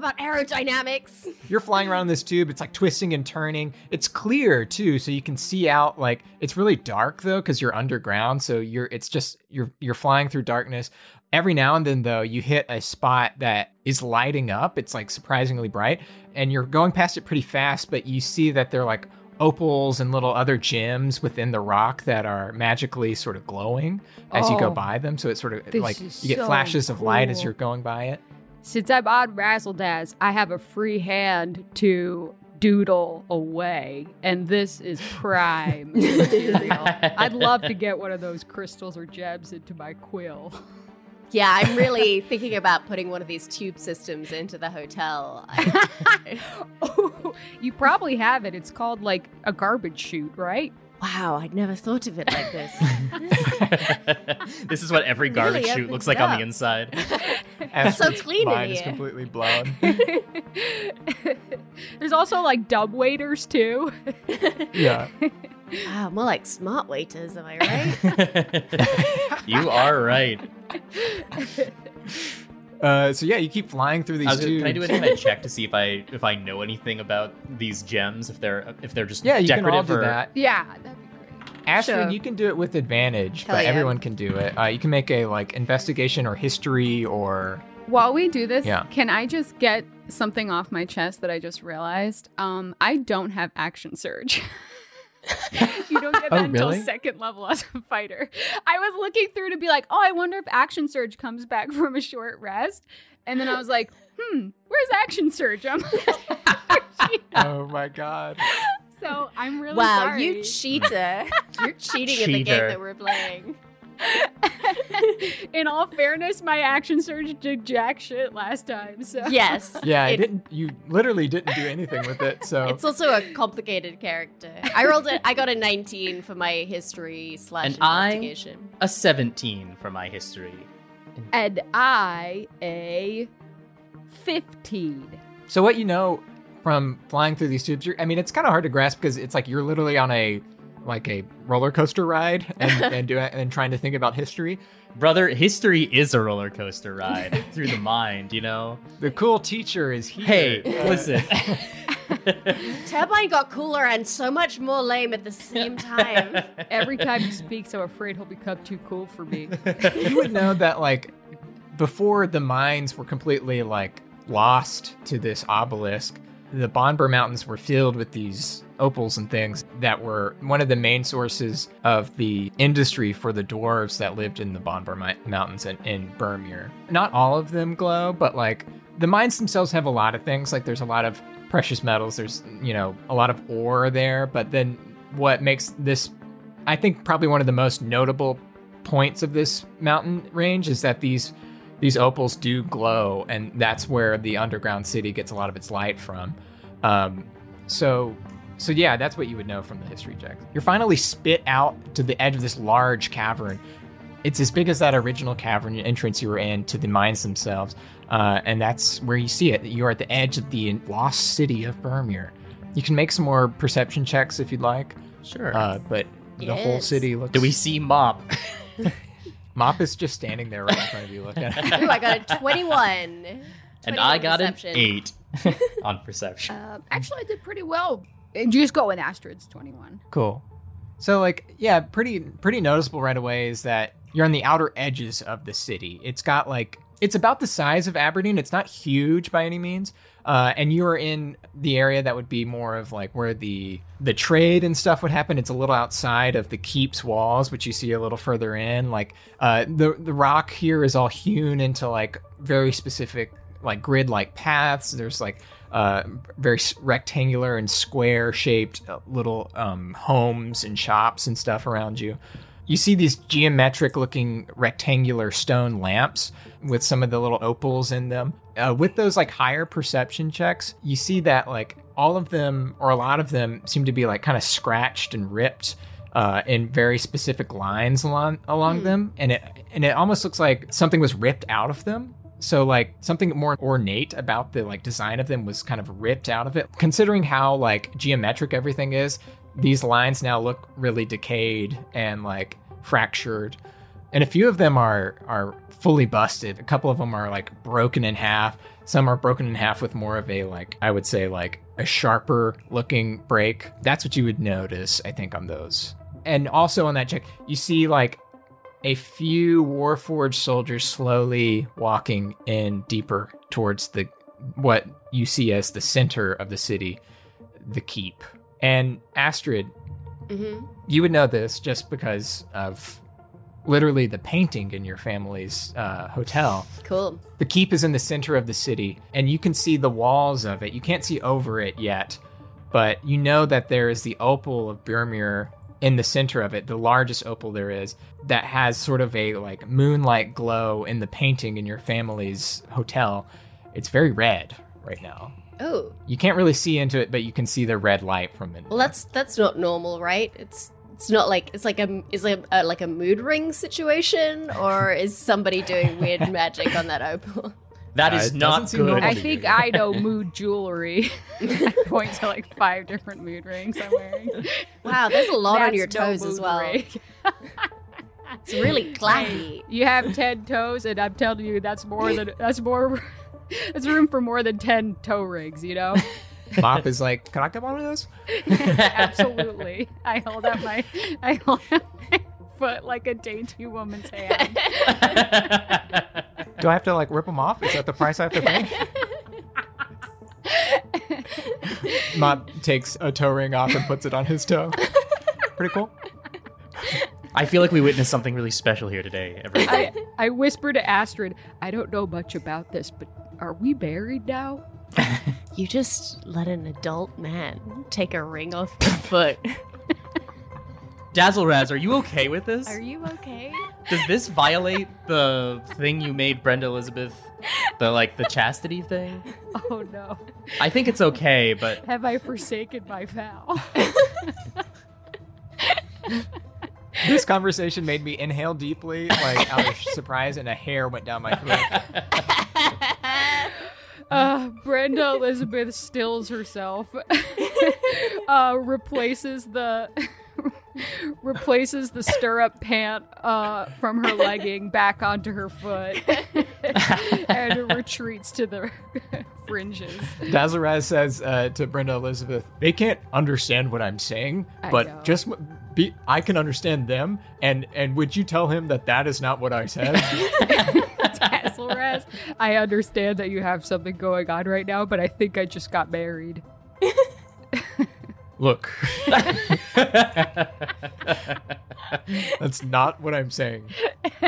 Know about aerodynamics? (laughs) You're flying around in this tube. It's like twisting and turning. It's clear too, so you can see out. Like it's really dark though, because you're underground. So you're. It's just you're you're flying through darkness. Every now and then though, you hit a spot that is lighting up. It's like surprisingly bright, and you're going past it pretty fast. But you see that they're like opals and little other gems within the rock that are magically sort of glowing as you go Oh, by them. So it's sort of like you get so flashes of light as you're going by it. Since I'm on Razzledazz, I have a free hand to doodle away, and this is prime (laughs) material. I'd love to get one of those crystals or gems into my quill. Yeah, I'm really thinking about putting one of these tube systems into the hotel. I- (laughs) oh, You probably have it. It's called like a garbage chute, right? Wow, I'd never thought of it like this. (laughs) this is what every garbage Really chute looks it like on the inside. (laughs) It's so Ashley's clean in mind is completely blown. (laughs) There's also like dumb waiters too. yeah. Wow, more like smart waiters, am I right? you are right. Uh, so yeah, you keep flying through these I gonna, can I do any kind of check to (laughs) see if I if I know anything about these gems? If they're if they're just Yeah, you can all do or that. yeah, that'd be great. Ashley, Sure. you can do it with advantage, but yeah. everyone can do it. Uh, you can make a like investigation or history or While we do this, Yeah. can I just get something off my chest that I just realized? Um, I don't have action surge. (laughs) (laughs) you don't get that Oh, until really? second level as a fighter. I was looking through to be like, oh, I wonder if action surge comes back (laughs) from a short rest. And then I was like, hmm, where's action surge? I'm (laughs) oh my god. so I'm really wow, sorry. you cheater. You're cheating in the game that we're playing. (laughs) In all fairness, my action surge did jack shit last time. So Yes. (laughs) Yeah, I It- didn't. You literally didn't do anything with it. So It's also a complicated character. I rolled it. I got a 19 for my history slash And investigation. a 17 for my history. and I a fifteen. So what you know from flying through these tubes, you're, I mean, it's kind of hard to grasp because it's like you're literally on a like a roller coaster ride and (laughs) and, do, and trying to think about history. Brother, history is a roller coaster ride (laughs) through the mind, you know? The cool teacher is here. Hey, (laughs) listen. Turbine got cooler and so much more lame at the same time. Every time he speaks, I'm afraid he'll become too cool for me. you would know that like before the mines were completely like lost to this obelisk the Bonber Mountains were filled with these opals and things that were one of the main sources of the industry for the dwarves that lived in the Bonber Mi- Mountains and in Burmir. Not all of them glow, but like the mines themselves have a lot of things. Like there's a lot of precious metals, there's, you know, a lot of ore there. But then what makes this, I think, probably one of the most notable points of this mountain range is that these these opals do glow, and that's where the underground city gets a lot of its light from. Um, so, so yeah, that's what you would know from the history checks. You're finally spit out to the edge of this large cavern. It's as big as that original cavern entrance you were in to the mines themselves, uh, and that's where you see it. You're at the edge of the lost city of Burmir. You can make some more perception checks if you'd like, Sure. uh, but the whole city looks. Do we see Mop? (laughs) (laughs) Mop is just standing there right in front of you, looking at. Ooh, I got a 21. 20 and I got perception. an 8 (laughs) on perception. Um, actually, I did pretty well. Uh, Just go with Astrid's 21. Cool. So like yeah, pretty pretty noticeable right away is that you're on the outer edges of the city. It's got like it's about the size of Aberdeen. It's not huge by any means. Uh, and you are in the area that would be more of like where the the trade and stuff would happen. It's a little outside of the keep's walls, which you see a little further in. Like uh, the the rock here is all hewn into like very specific like grid like paths. There's like uh, very rectangular and square shaped uh, little um, homes and shops and stuff around you. You see these geometric looking rectangular stone lamps with some of the little opals in them. Uh, with those like higher perception checks, you see that like all of them or a lot of them seem to be like kind of scratched and ripped uh, in very specific lines along along them, and it and it almost looks like something was ripped out of them. So like something more ornate about the like design of them was kind of ripped out of it. Considering how like geometric everything is, these lines now look really decayed and like fractured. And a few of them are are fully busted. A couple of them are like broken in half. Some are broken in half with more of a like I would say like a sharper looking break. That's what you would notice I think on those. And also on that check, you see like a few Warforged soldiers slowly walking in deeper towards the what you see as the center of the city, the keep. And Astrid, Mm-hmm. you would know this just because of literally the painting in your family's uh, hotel. Cool. The keep is in the center of the city, and you can see the walls of it. You can't see over it yet, but you know that there is the opal of Burmir in the center of it, the largest opal there is, that has sort of a like moonlight glow in the painting in your family's hotel. It's very red right now. Oh, You can't really see into it, but you can see the red light from it. well, that's that's not normal, right? It's it's not like it's like a is like a, uh, like a mood ring situation, or is somebody doing weird (laughs) magic on that opal? That Uh, is it doesn't not seem good. I think. I know mood jewelry. (laughs) I point to like five different mood rings I'm wearing. Wow, there's a lot on That's your no toes as well. It's really (laughs) clacky. You have ten toes, and I'm telling you, that's more than that's more. That's room for more than ten toe rings. You know. (laughs) Mop is like, can I get one of those? Absolutely. I hold up my I hold up my foot like a dainty woman's hand. Do I have to like rip them off? Is that the price I have to pay? (laughs) Mop takes a toe ring off and puts it on his toe. Pretty cool. I feel like we witnessed something really special here today. Everyone. I, I whisper to Astrid, I don't know much about this, but are we married now? (laughs) You just let an adult man take a ring off your foot. Dazzleraz, are you okay with this? Are you okay? Does this violate the thing you made Brenda Elizabeth, the like the chastity thing? (laughs) Oh no. I think it's okay, but Have I forsaken my vow? (laughs) This conversation made me inhale deeply, like out of (laughs) surprise, and a hair went down my throat. Uh, Brenda Elizabeth stills herself, uh, replaces the replaces the stirrup pant uh, from her legging back onto her foot, (laughs) and retreats to the (laughs) fringes. Dazzleraz says uh, to Brenda Elizabeth, "They can't understand what I'm saying, I but know. just be. I can understand them. And and would you tell him that that is not what I said? (laughs) Tasselraz, I understand that you have something going on right now, but I think I just got married. Look, (laughs) that's not what I'm saying.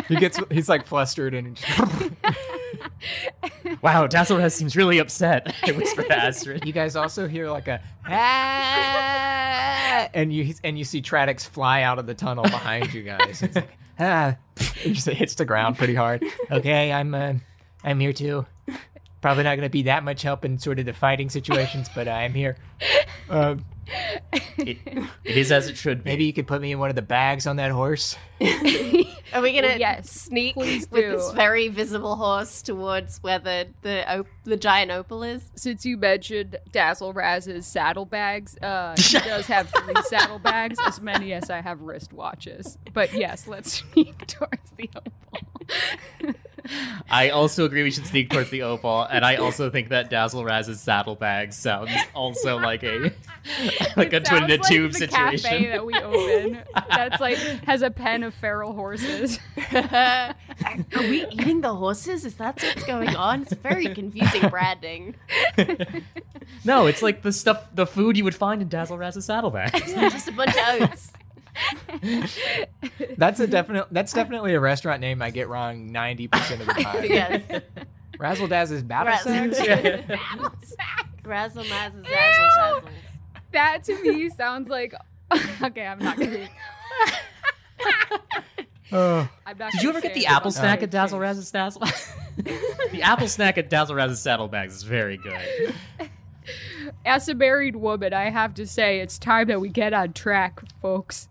He gets. He's like flustered and. Just, (laughs) wow, Dazzleraz seems really upset. I whisper to Astrid. You guys also hear like a ah, and you and you see Tradix fly out of the tunnel behind you guys. It's like (laughs) ah, it just hits the ground pretty hard. Okay, I'm uh, I'm here too. Probably not going to be that much help in sort of the fighting situations, but I'm here. Um, It, it is as it should be. maybe you could put me in one of the bags on that horse. (laughs) Are we gonna Yes, sneak with do. this very visible horse towards where the the, op- the giant opal is? Since you mentioned Dazzleraz's saddlebags, uh, (laughs) he does have three saddlebags, as many as I have wristwatches. But yes, let's (laughs) sneak towards the opal. I also agree we should sneak towards the opal, and I also think that Dazzleraz's saddlebag sounds also like a (laughs) like a twin in a Sounds like tube the situation. cafe that we open. That's like has a pen of feral horses. (laughs) Are we eating the horses? Is that what's going on? It's very confusing branding. (laughs) No, it's like the stuff, the food you would find in Dazzleraz's saddlebag. Yeah, just a bunch of oats. (laughs) That's a definite. That's definitely a restaurant name I get wrong ninety percent of the time. (laughs) yes. Razzle Dazzle's battle Razzle- sex. Razzle mazzle zazzle zazzle. That to me sounds like. (laughs) Okay, I'm not gonna. Oh. I'm not Did you ever get the apple snack at Dazzleraz's Dazzle? the apple snack at Dazzleraz's saddlebags is very good. As a married woman, I have to say it's time that we get on track, folks.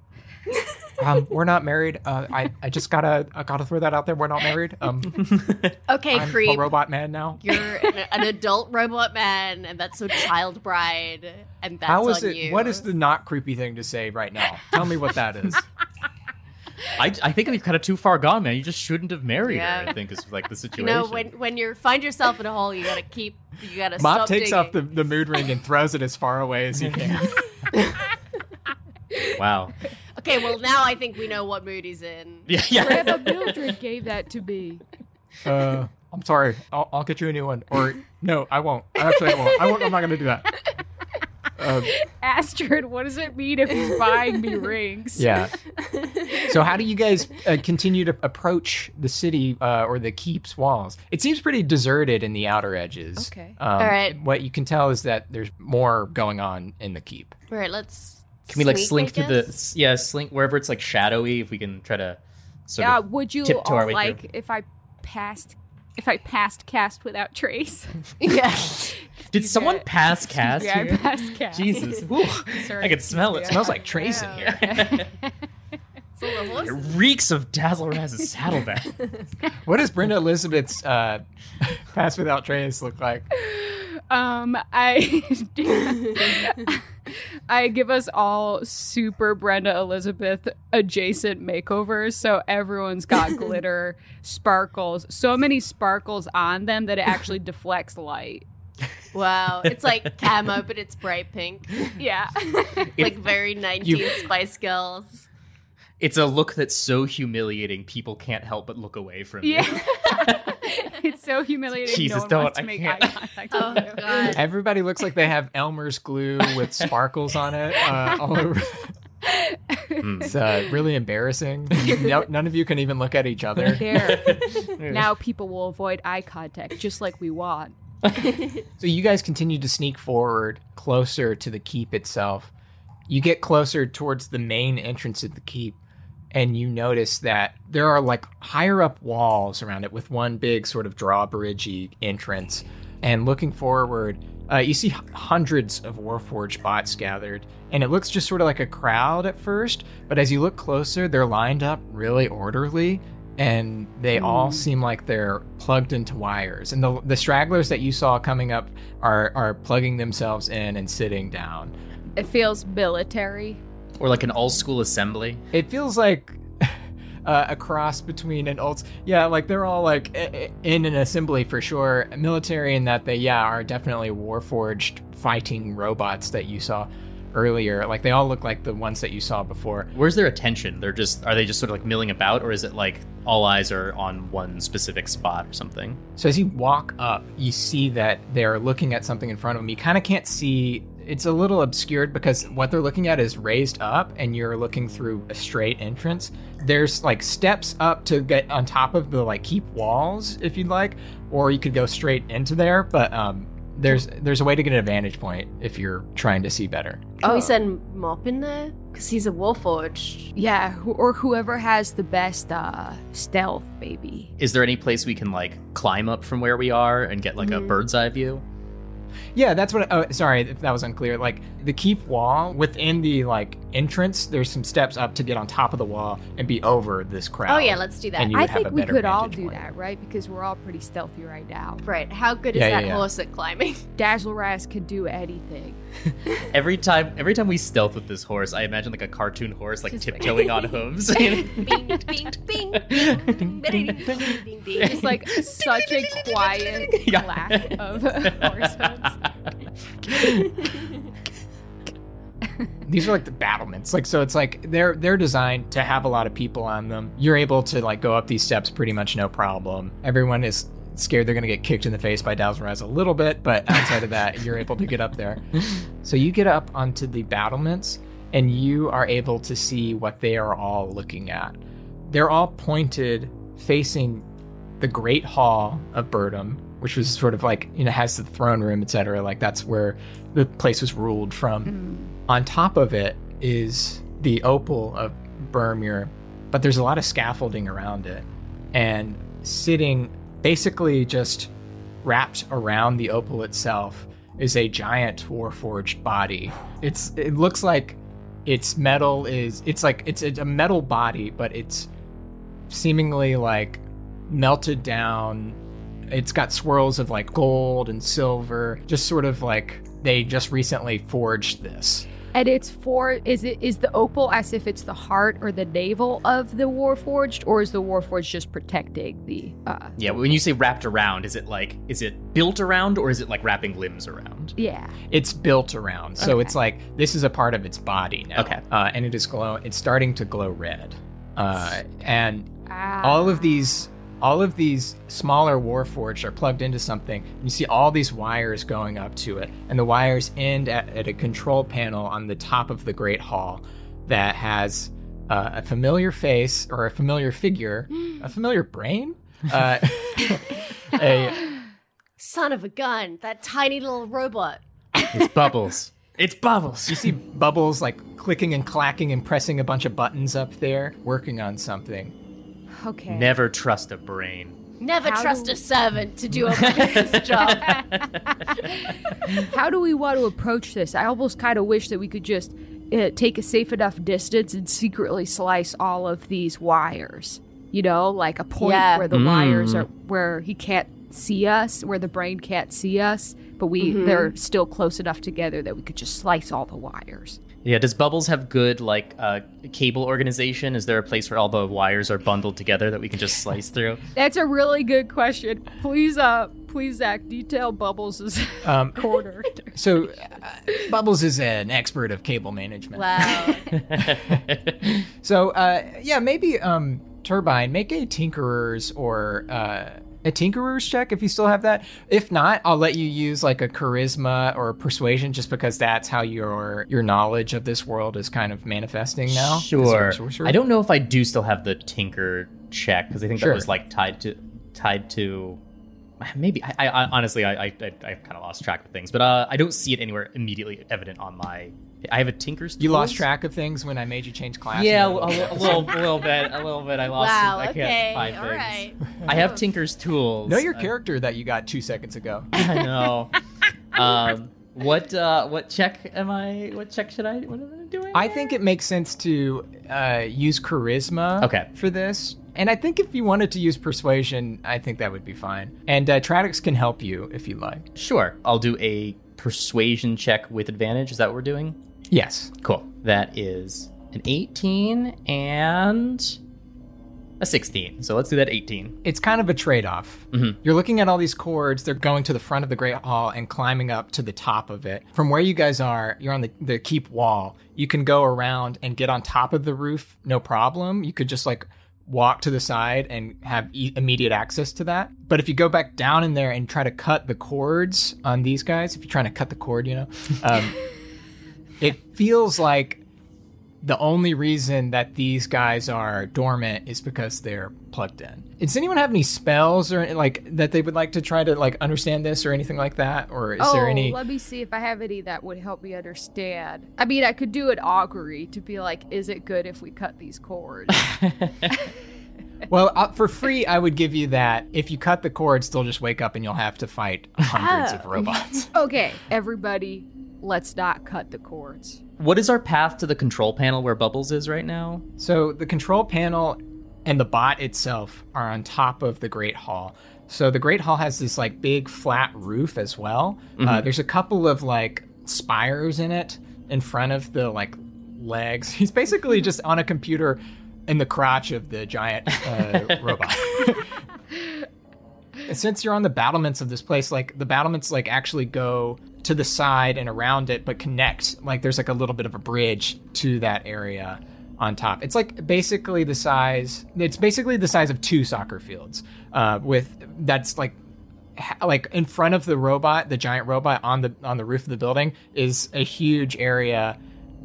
Um, we're not married. Uh, I, I just gotta I gotta throw that out there. We're not married. Um, (laughs) Okay, I'm creep. a robot man now. You're an, an adult robot man, and that's a child bride, and that's How is on it? you. What is the not creepy thing to say right now? Tell me what that is. (laughs) I, I think we've kind of too far gone, man. You just shouldn't have married Yeah. her. I think is like the (laughs) You situation. know, when when you find yourself in a hole, you gotta keep. You gotta Mop stop takes digging. off the, the mood ring and throws it as far away as he can. wow. Okay, well now I think we know what mood he's in. (laughs) Yeah, yeah. Grandma Mildred gave that to me. Uh, (laughs) I'm sorry. I'll, I'll get you a new one. Or no, I won't. Actually, I won't. I won't. I'm not gonna do that. Um, Astrid, what does it mean if he's buying me rings? (laughs) yeah. So how do you guys uh, continue to approach the city uh, or the keep's walls? It seems pretty deserted in the outer edges. Okay. Um, All right. What you can tell is that there's more going on in the keep. All right, let's. Can we like sneak, slink I through the guess? yeah slink wherever it's like shadowy? If we can try to sort Yeah, of would you tiptoe our all way like through. if I passed if I passed cast without trace? (laughs) (laughs) Yeah. Did someone pass (laughs) cast yeah, here? I passed cast. Jesus, Whew. Sorry, I can smell it. yeah. It smells like trace in here. So the It horses. reeks of Dazzleraz's saddlebag. What does Brenda Elizabeth's uh, pass without trace look like? Um, I (laughs) (laughs) I give us all super Brenda Elizabeth adjacent makeovers, so everyone's got (laughs) glitter, sparkles, so many sparkles on them that it actually deflects light. Wow, it's like camo, but it's bright pink. Yeah, like very 90s Spice Girls. It's a look that's so humiliating, people can't help but look away from you. yeah. (laughs) it's so humiliating. Jesus, no one don't. wants to I make can't. eye contact Oh with you. god. Everybody looks like they have Elmer's glue with sparkles on it uh, (laughs) all over. Hmm. It's uh, really embarrassing. No, none of you can even look at each other. There. (laughs) now people will avoid eye contact, just like we want. So you guys continue to sneak forward closer to the keep itself. You get closer towards the main entrance of the keep, and you notice that there are like higher up walls around it with one big sort of drawbridgey entrance. And looking forward, uh, you see hundreds of Warforged bots gathered, and it looks just sort of like a crowd at first. But as you look closer, they're lined up really orderly, and they all seem like they're plugged into wires. And the the stragglers that you saw coming up are are plugging themselves in and sitting down. It feels military. Or like an all school assembly. It feels like (laughs) uh, a cross between an old, yeah, like they're all like i- i- in an assembly for sure. Military in that they, yeah, are definitely warforged fighting robots that you saw earlier. Like they all look like the ones that you saw before. Where's their attention? They're just are they just sort of like milling about, or is it like all eyes are on one specific spot or something? So as you walk up, you see that they're looking at something in front of them. You kind of can't see. It's a little obscured because what they're looking at is raised up, and you're looking through a straight entrance. There's like steps up to get on top of the like keep walls, if you'd like, or you could go straight into there. But um, there's there's a way to get an advantage point if you're trying to see better. Can Oh. we send Mop in there? Because he's a Warforged. Yeah, who, or whoever has the best uh, stealth, baby. Is there any place we can like climb up from where we are and get like a Mhm. bird's eye view? Yeah, that's what. Oh, sorry if that was unclear. Like the keep wall within the like entrance, there's some steps up to get on top of the wall and be over this crowd. Oh yeah, let's do that. I think we could all do point. that, right? Because we're all pretty stealthy right now. Right. How good is Yeah, yeah, that yeah. horse at climbing? Dazzleraz could do anything. (laughs) every time, every time we stealth with this horse, I imagine like a cartoon horse, like Just tiptoeing like- on (laughs) hooves. (laughs) bing, bing, bing, bing, bing, bing, bing, bing. It's like such a quiet Yeah. lack of horse hooves. These are like the battlements. Like so it's like they're they're designed to have a lot of people on them. You're able to like go up these steps pretty much no problem. Everyone is scared they're gonna get kicked in the face by Dazzleraz a little bit, but outside of that, you're able to get up there. (laughs) So you get up onto the battlements and you are able to see what they are all looking at. They're all pointed facing the Great Hall of Burdom, which was sort of like, you know, has the throne room, etc. Like that's where the place was ruled from. Mm. On top of it is the opal of Burmir, but there's a lot of scaffolding around it. And sitting basically just wrapped around the opal itself is a giant warforged body. It's it looks like its metal is it's like it's a metal body, but it's seemingly like melted down. It's got swirls of like gold and silver, just sort of like they just recently forged this. And it's for is it is the opal as if it's the heart or the navel of the Warforged, or is the Warforged just protecting the uh yeah, when you say wrapped around, is it like is it built around or is it like wrapping limbs around? yeah. It's built around, so Okay. it's like this is a part of its body now. Okay. uh, and it is glow. It's starting to glow red, uh, and Ah. all of these all of these smaller warforged are plugged into something you see all these wires going up to it and the wires end at, at a control panel on the top of the great hall that has uh, a familiar face or a familiar figure (gasps) a familiar brain uh, (laughs) a Son of a gun, that tiny little robot. It's bubbles. (laughs) it's bubbles. you see bubbles like clicking and clacking and pressing a bunch of buttons up there working on something Okay. Never trust a brain. Never How trust do- a servant to do a (laughs) business job. How do we want to approach this? I almost kind of wish that we could just uh, take a safe enough distance and secretly slice all of these wires. You know, like a point Yeah. where the wires Mm. are where he can't see us, where the brain can't see us, but we they're still close enough together that we could just slice all the wires. Yeah, does Bubbles have good like uh, cable organization? Is there a place where all the wires are bundled together that we can just slice through? (laughs) That's a really good question. Please, uh, please, Zac, detail Bubbles' (laughs) um, corner. so uh, bubbles is an expert of cable management wow. (laughs) So uh, yeah, maybe um, Turbine make a Tinkerer's or uh, a Tinkerer's check if you still have that. If not, I'll let you use like a Charisma or a Persuasion, just because that's how your your knowledge of this world is kind of manifesting now. Sure. I don't know if I do still have the Tinker check because I think Sure. that was like tied to tied to. Maybe I, I honestly I, I I I've kind of lost track of things, but uh, I don't see it anywhere immediately evident on my. I have a Tinker's. Tool. You lost track of things when I made you change class. Yeah, a, a, a little, a little bit, a little bit. I lost. wow. I can't Okay. find All things. right. I have Tinker's tools. know your I- character that you got two seconds ago. (laughs) I know. um, what uh, what check am I? What check should I? What am I doing? I think it makes sense to uh, use charisma Okay. for this. And I think if you wanted to use persuasion, I think that would be fine. And uh, Tradix can help you if you like. Sure, I'll do a persuasion check with advantage. Is that what we're doing? Yes. Cool. That is an 18 and a 16. So let's do that 18. It's kind of a trade off. Mhm. You're looking at all these cords, they're going to the front of the Great Hall and climbing up to the top of it. From where you guys are, you're on the, the keep wall. You can go around and get on top of the roof, no problem. You could just like walk to the side and have e- immediate access to that. But if you go back down in there and try to cut the cords on these guys, if you're trying to cut the cord, you know, um, (laughs) it feels like the only reason that these guys are dormant is because they're plugged in. Does anyone have any spells or like that they would like to try to like understand this or anything like that? Or is oh, there any? let me see if I have any that would help me understand. I mean, I could do an augury to be like, is it good if we cut these cords? (laughs) (laughs) Well, uh, for free, I would give you that. If you cut the cords, they'll just wake up and you'll have to fight hundreds of Oh. robots. (laughs) okay, everybody, let's not cut the cords. What is our path to the control panel where Bubbles is right now? So the control panel and the bot itself are on top of the Great Hall. So the Great Hall has this like big flat roof as well. Uh, there's a couple of like spires in it in front of the like legs. (laughs) He's basically just on a computer in the crotch of the giant uh, (laughs) robot. (laughs) Since you're on the battlements of this place, like the battlements like actually go to the side and around it, but connect. Like there's like a little bit of a bridge to that area on top. It's like basically the size. It's basically the size of two soccer fields. Uh, with that's like like in front of the robot, the giant robot on the on the roof of the building is a huge area.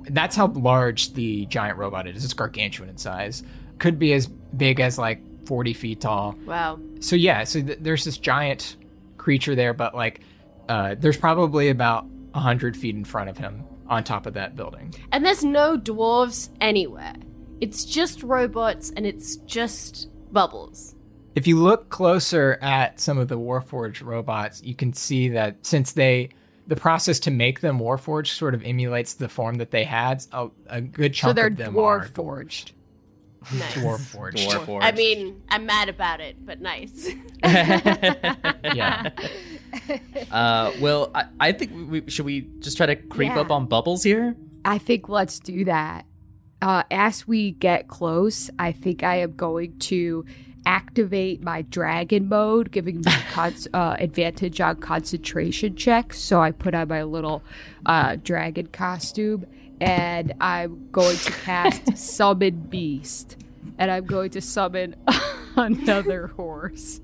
That's how large the giant robot is. It's gargantuan in size. Could be as big as like 40 feet tall. Wow. So yeah, so th- there's this giant creature there, but like uh, there's probably about 100 feet in front of him on top of that building. And there's no dwarves anywhere. It's just robots and it's just bubbles. If you look closer at some of the Warforged robots, you can see that since they the process to make them Warforged sort of emulates the form that they had, a, a good chunk So they're of them dwarf are forged. Nice. dwarf forged. I mean, I'm mad about it, but nice. (laughs) yeah. (laughs) Uh, well, I, I think we should we just try to creep Yeah. up on bubbles here. I think let's do that. Uh, as we get close, I think I am going to activate my dragon mode, giving me (laughs) con- uh, advantage on concentration checks. So I put on my little uh, dragon costume, and I'm going to cast (laughs) Summon Beast, and I'm going to summon (laughs) another horse.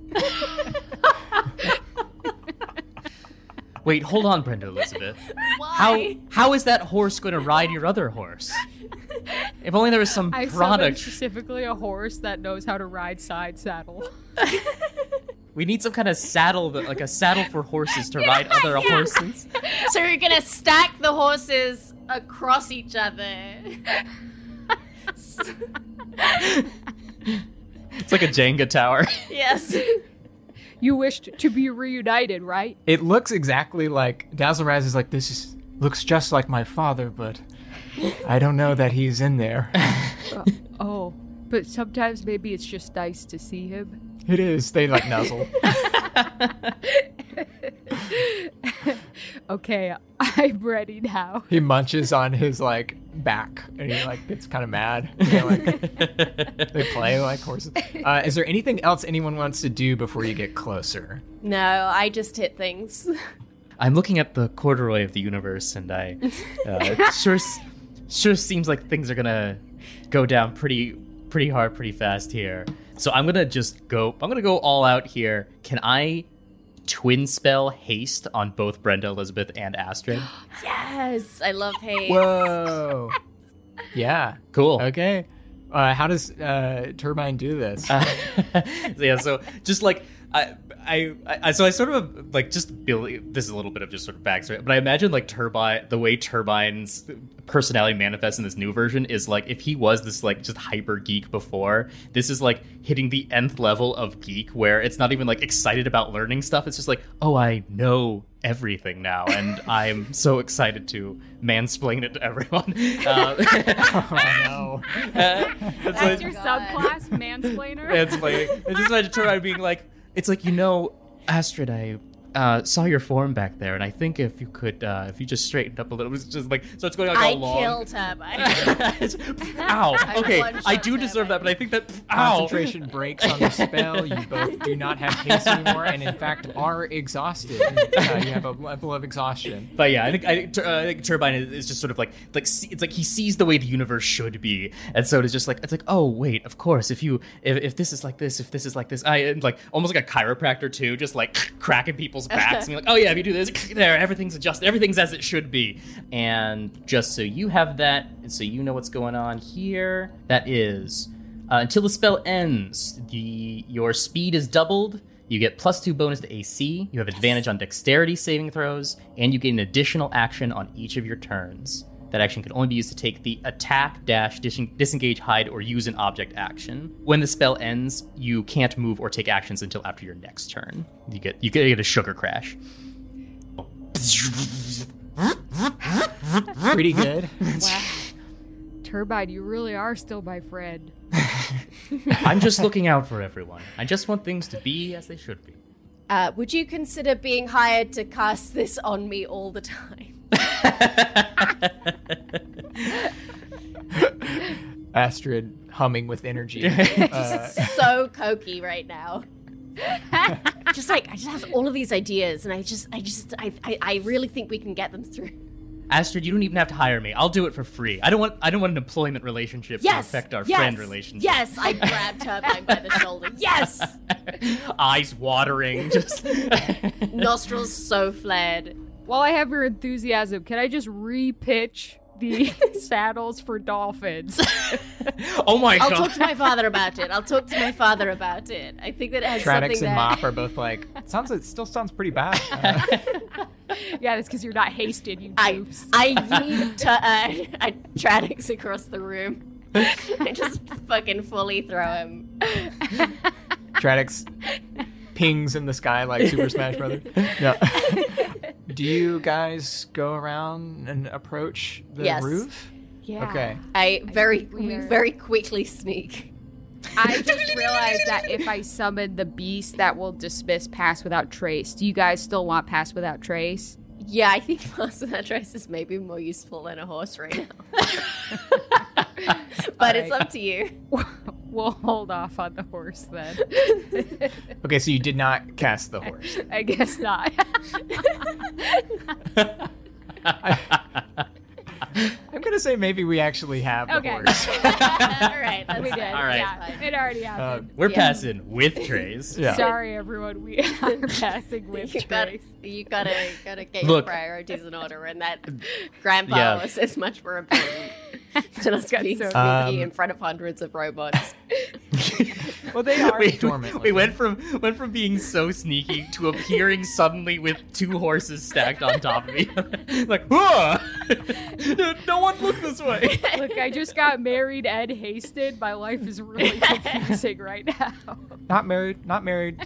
Wait, hold on, Brenda Elizabeth. Why? How how is that horse going to ride your other horse? If only there was some I summoned product. specifically a horse that knows how to ride side saddle. (laughs) We need some kind of saddle, that, like a saddle for horses to ride other horses. so you're gonna stack the horses across each other. It's like a Jenga tower. yes. You wished to be reunited, right? It looks exactly like Dazzleraz is like this is looks just like my father, but I don't know that he's in there. (laughs) Uh, oh, but sometimes maybe it's just nice to see him. It is. They like nuzzle. (laughs) (laughs) okay, I'm ready now. he munches on his like back and he like gets kind of mad. They, like, (laughs) they play like horses. Uh, is there anything else anyone wants to do before you get closer? No, I just hit things. (laughs) I'm looking at the corduroy of the universe, and I uh, sure sure seems like things are gonna go down pretty pretty hard, pretty fast here. So I'm gonna just go. I'm gonna go all out here. Can I twin spell haste on both Brenda, Elizabeth, and Astrid? (gasps) yes, I love haste. Whoa. (laughs) yeah. Cool. Okay. Uh, how does uh, Turbine do this? Uh, (laughs) yeah, so just like I, I, I, so I sort of like just build. This is a little bit of just sort of backstory, but I imagine like Turbine, the way Turbine's personality manifests in this new version is like if he was this like just hyper geek before, this is like hitting the nth level of geek where it's not even like excited about learning stuff. It's just like, oh, I know everything now, and (laughs) I'm so excited to mansplain it to everyone. (laughs) Uh, oh no. (laughs) uh, it's That's like- your subclass, mansplainer. mansplaining. I just imagine Turbine being like, it's like, you know, Astrid, I uh, saw your form back there, and I think if you could, uh, if you just straightened up a little, it was just like, so it's going like I all long. killed Turbine. (laughs) Ow. (laughs) I Okay, one-shot I do deserve that, but I think that. Ow. Concentration breaks on the spell. You both do not have haste anymore, and in fact are exhausted. (laughs) Uh, you have a level of exhaustion. But yeah, I think I think, uh, I think Turbine is, is just sort of like like see, it's like he sees the way the universe should be, and so it's just like it's like oh wait, of course if you if, if this is like this, if this is like this, I and like almost like a chiropractor too, just like cracking people's backs and you're like oh yeah, if you do this, (clears throat) there everything's adjusted, everything's as it should be, and just so you have that, so you know what's going on here, that is. Uh, until the spell ends, the your speed is doubled. You get plus two bonus to AC. You have advantage on dexterity saving throws, and you get an additional action on each of your turns. That action can only be used to take the attack, dash, dis- disengage, hide, or use an object action. When the spell ends, you can't move or take actions until after your next turn. You get you get, you get a sugar crash. Pretty good. (laughs) Wow. Turbine, you really are still my friend. (laughs) I'm just looking out for everyone. I just want things to be as they should be. Uh, would you consider being hired to cast this on me all the time? (laughs) Astrid humming with energy. (laughs) Uh, so cokey right now. (laughs) just like I just have all of these ideas, and I just, I just, I, I, I really think we can get them through. Astrid, you don't even have to hire me. I'll do it for free. I don't want I don't want an employment relationship Yes, to affect our yes, friend relationship. Yes, I grabbed her by the shoulder. Yes, Eyes watering, just nostrils so flared. While I have your enthusiasm, can I just repitch the (laughs) saddles for dolphins? Oh my god. I'll talk to my father about it. I'll talk to my father about it. I think that it has Tradix something and that. Mop are both like, sounds it still sounds pretty bad. Uh, (laughs) yeah, that's because you're not hasted, you I goofs. I yeet to, uh, (laughs) I Tradix across the room. I just fucking fully throw him. Tradix pings in the sky like Super Smash Brothers. No. Do you guys go around and approach the Yes. roof? yeah. Okay. I very think we very quickly sneak. I just realized that if I summon the beast, that will dismiss Pass Without Trace. Do you guys still want Pass Without Trace? Yeah, I think (laughs) pass without trace is maybe more useful than a horse right now. (laughs) (laughs) but it's up to you. We'll hold off on the horse then. (laughs) Okay, so you did not cast the horse. (laughs) I guess not. (laughs) I'm gonna say maybe we actually have the Okay. horse. (laughs) All right, that's we did. All right. Yeah, it already Uh, happened. We're Yeah. passing with trays. yeah. Sorry, everyone. We (laughs) are passing with You gotta, Trace. you gotta, gotta get Look. your priorities in order, and that (laughs) grandpa Yeah. was is much more important than us Got being so- sneaky Um, in front of hundreds of robots. Well, they are we, dormant. we went from went from being so sneaky to appearing suddenly with two horses stacked on top of me. like, "Whoa! no one look this way. (laughs) Look, I just got married and hasted. My life is really (laughs) confusing right now. Not married. Not married.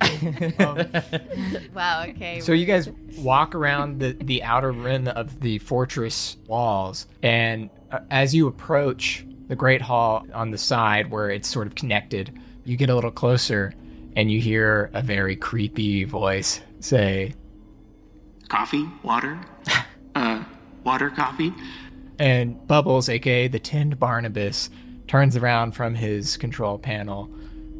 Um, (laughs) wow. Okay. So you guys walk around the, the outer rim of the fortress walls, and uh, as you approach the great hall on the side where it's sort of connected, you get a little closer, and you hear a very creepy voice say, Coffee? Water? uh, water, coffee? And Bubbles, aka the Tinned Barnabus, turns around from his control panel.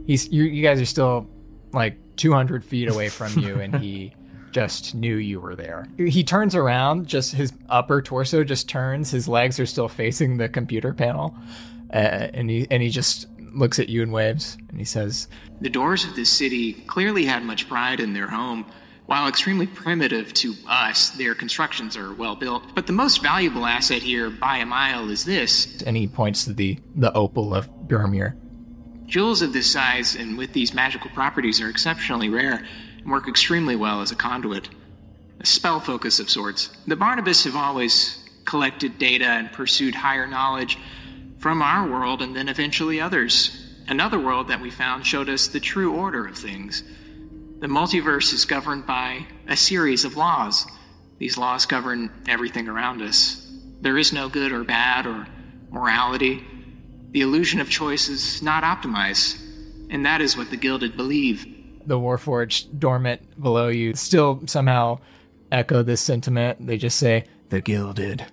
He's you, you guys are still like 200 feet away from you, and he (laughs) just knew you were there. He turns around, just his upper torso just turns. His legs are still facing the computer panel, uh, and he and he just looks at you and waves, and he says, The doors of this city clearly had much pride in their home. While extremely primitive to us, their constructions are well built. But the most valuable asset here, by a mile, is this. and he points to the the opal of Burmir. Jewels of this size and with these magical properties are exceptionally rare and work extremely well as a conduit. A spell focus of sorts. The Barnabus have always collected data and pursued higher knowledge from our world and then eventually others. Another world that we found showed us the true order of things. The multiverse is governed by a series of laws. These laws govern everything around us. There is no good or bad or morality. The illusion of choice is not optimized, and that is what the Gilded believe. the Warforged dormant below you still somehow echo this sentiment. They just say, the gilded,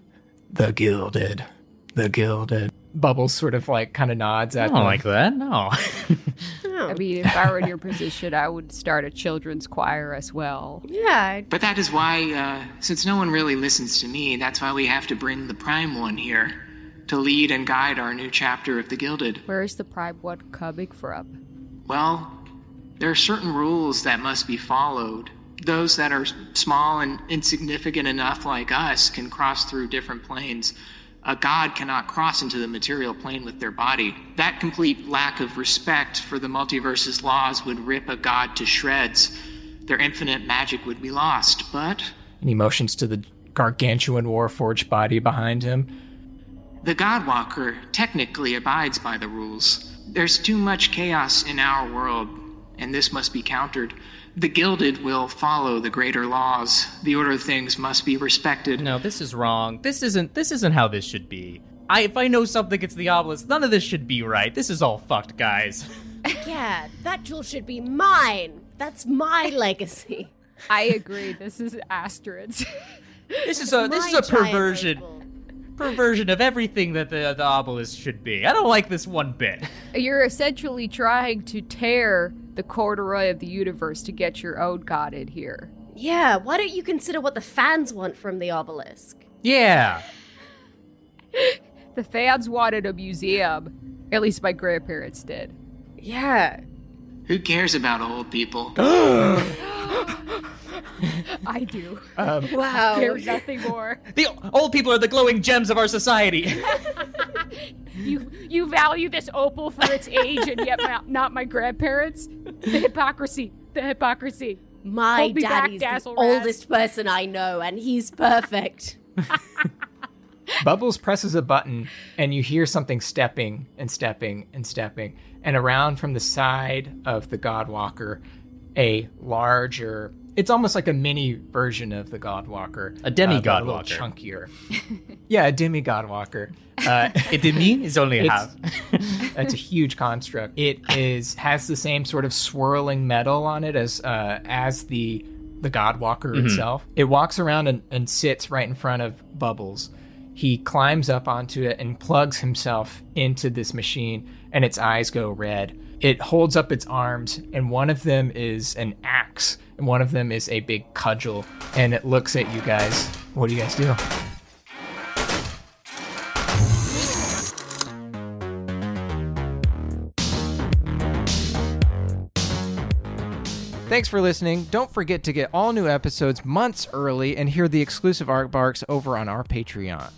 the gilded, the gilded. Bubbles sort of like kind of nods I at don't them. like that. (laughs) No. I mean, if I were in your position, I would start a children's choir as well. yeah. But that is why, uh, since no one really listens to me, that's why we have to bring the Prime One here to lead and guide our new chapter of the Gilded. Where is the Prime One coming from? Well, there are certain rules that must be followed. Those that are small and insignificant enough, like us, can cross through different planes. A god cannot cross into the material plane with their body. That complete lack of respect for the multiverse's laws would rip a god to shreds. Their infinite magic would be lost. But And he motions to the gargantuan Warforged body behind him. The Godwalker technically abides by the rules. There's too much chaos in our world, and this must be countered. The Gilded will follow the greater laws. The order of things must be respected. No, this is wrong. This isn't this isn't how this should be. I if I know something it's the obelisk, none of this should be right. This is all fucked, guys. (laughs) Yeah. That jewel should be mine. That's my (laughs) legacy. I agree. This is Astrid's. (laughs) This is a this is a perversion opal. perversion of everything that the the obelisk should be. I don't like this one bit. You're essentially trying to tear the corduroy of the universe to get your own god in here. Yeah, why don't you consider what the fans want from the obelisk? Yeah. (laughs) The fans wanted a museum. At least my grandparents did. Yeah. Who cares about old people? (gasps) (gasps) (gasps) (laughs) (laughs) I do. Um, (laughs) Wow. There's nothing more. The old people are the glowing gems of our society. (laughs) You you value this opal for its age and yet my, not my grandparents? The hypocrisy. The hypocrisy. My Hold me back, daddy's the oldest person I know, and he's perfect. Bubbles presses a button, and you hear something stepping and stepping and stepping. And around from the side of the Godwalker, a larger. It's almost like a mini version of the Godwalker. A demi uh, but a little Godwalker. chunkier. (laughs) yeah, a demi Godwalker. Uh, (laughs) it did me is only a half. (laughs) It's a huge construct. It is has the same sort of swirling metal on it as uh, as the the Godwalker Mhm. itself. It walks around and, and sits right in front of Bubbles. He climbs up onto it and plugs himself into this machine, and its eyes go red. It holds up its arms, and one of them is an axe, one of them is a big cudgel, and it looks at you guys. What do you guys do? Thanks for listening. Don't forget to get all new episodes months early and hear the exclusive Arc Barks over on our Patreon.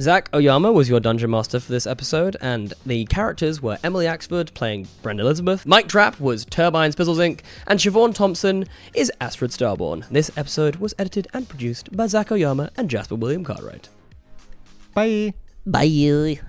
Zac Oyama was your dungeon master for this episode, and the characters were Emily Axford playing Brenda Elizabeth, Mike Trapp was Turbine Spizzlezinc., and Siobhan Thompson is Astrid Starborn. This episode was edited and produced by Zac Oyama and Jasper William Cartwright. Bye. Bye.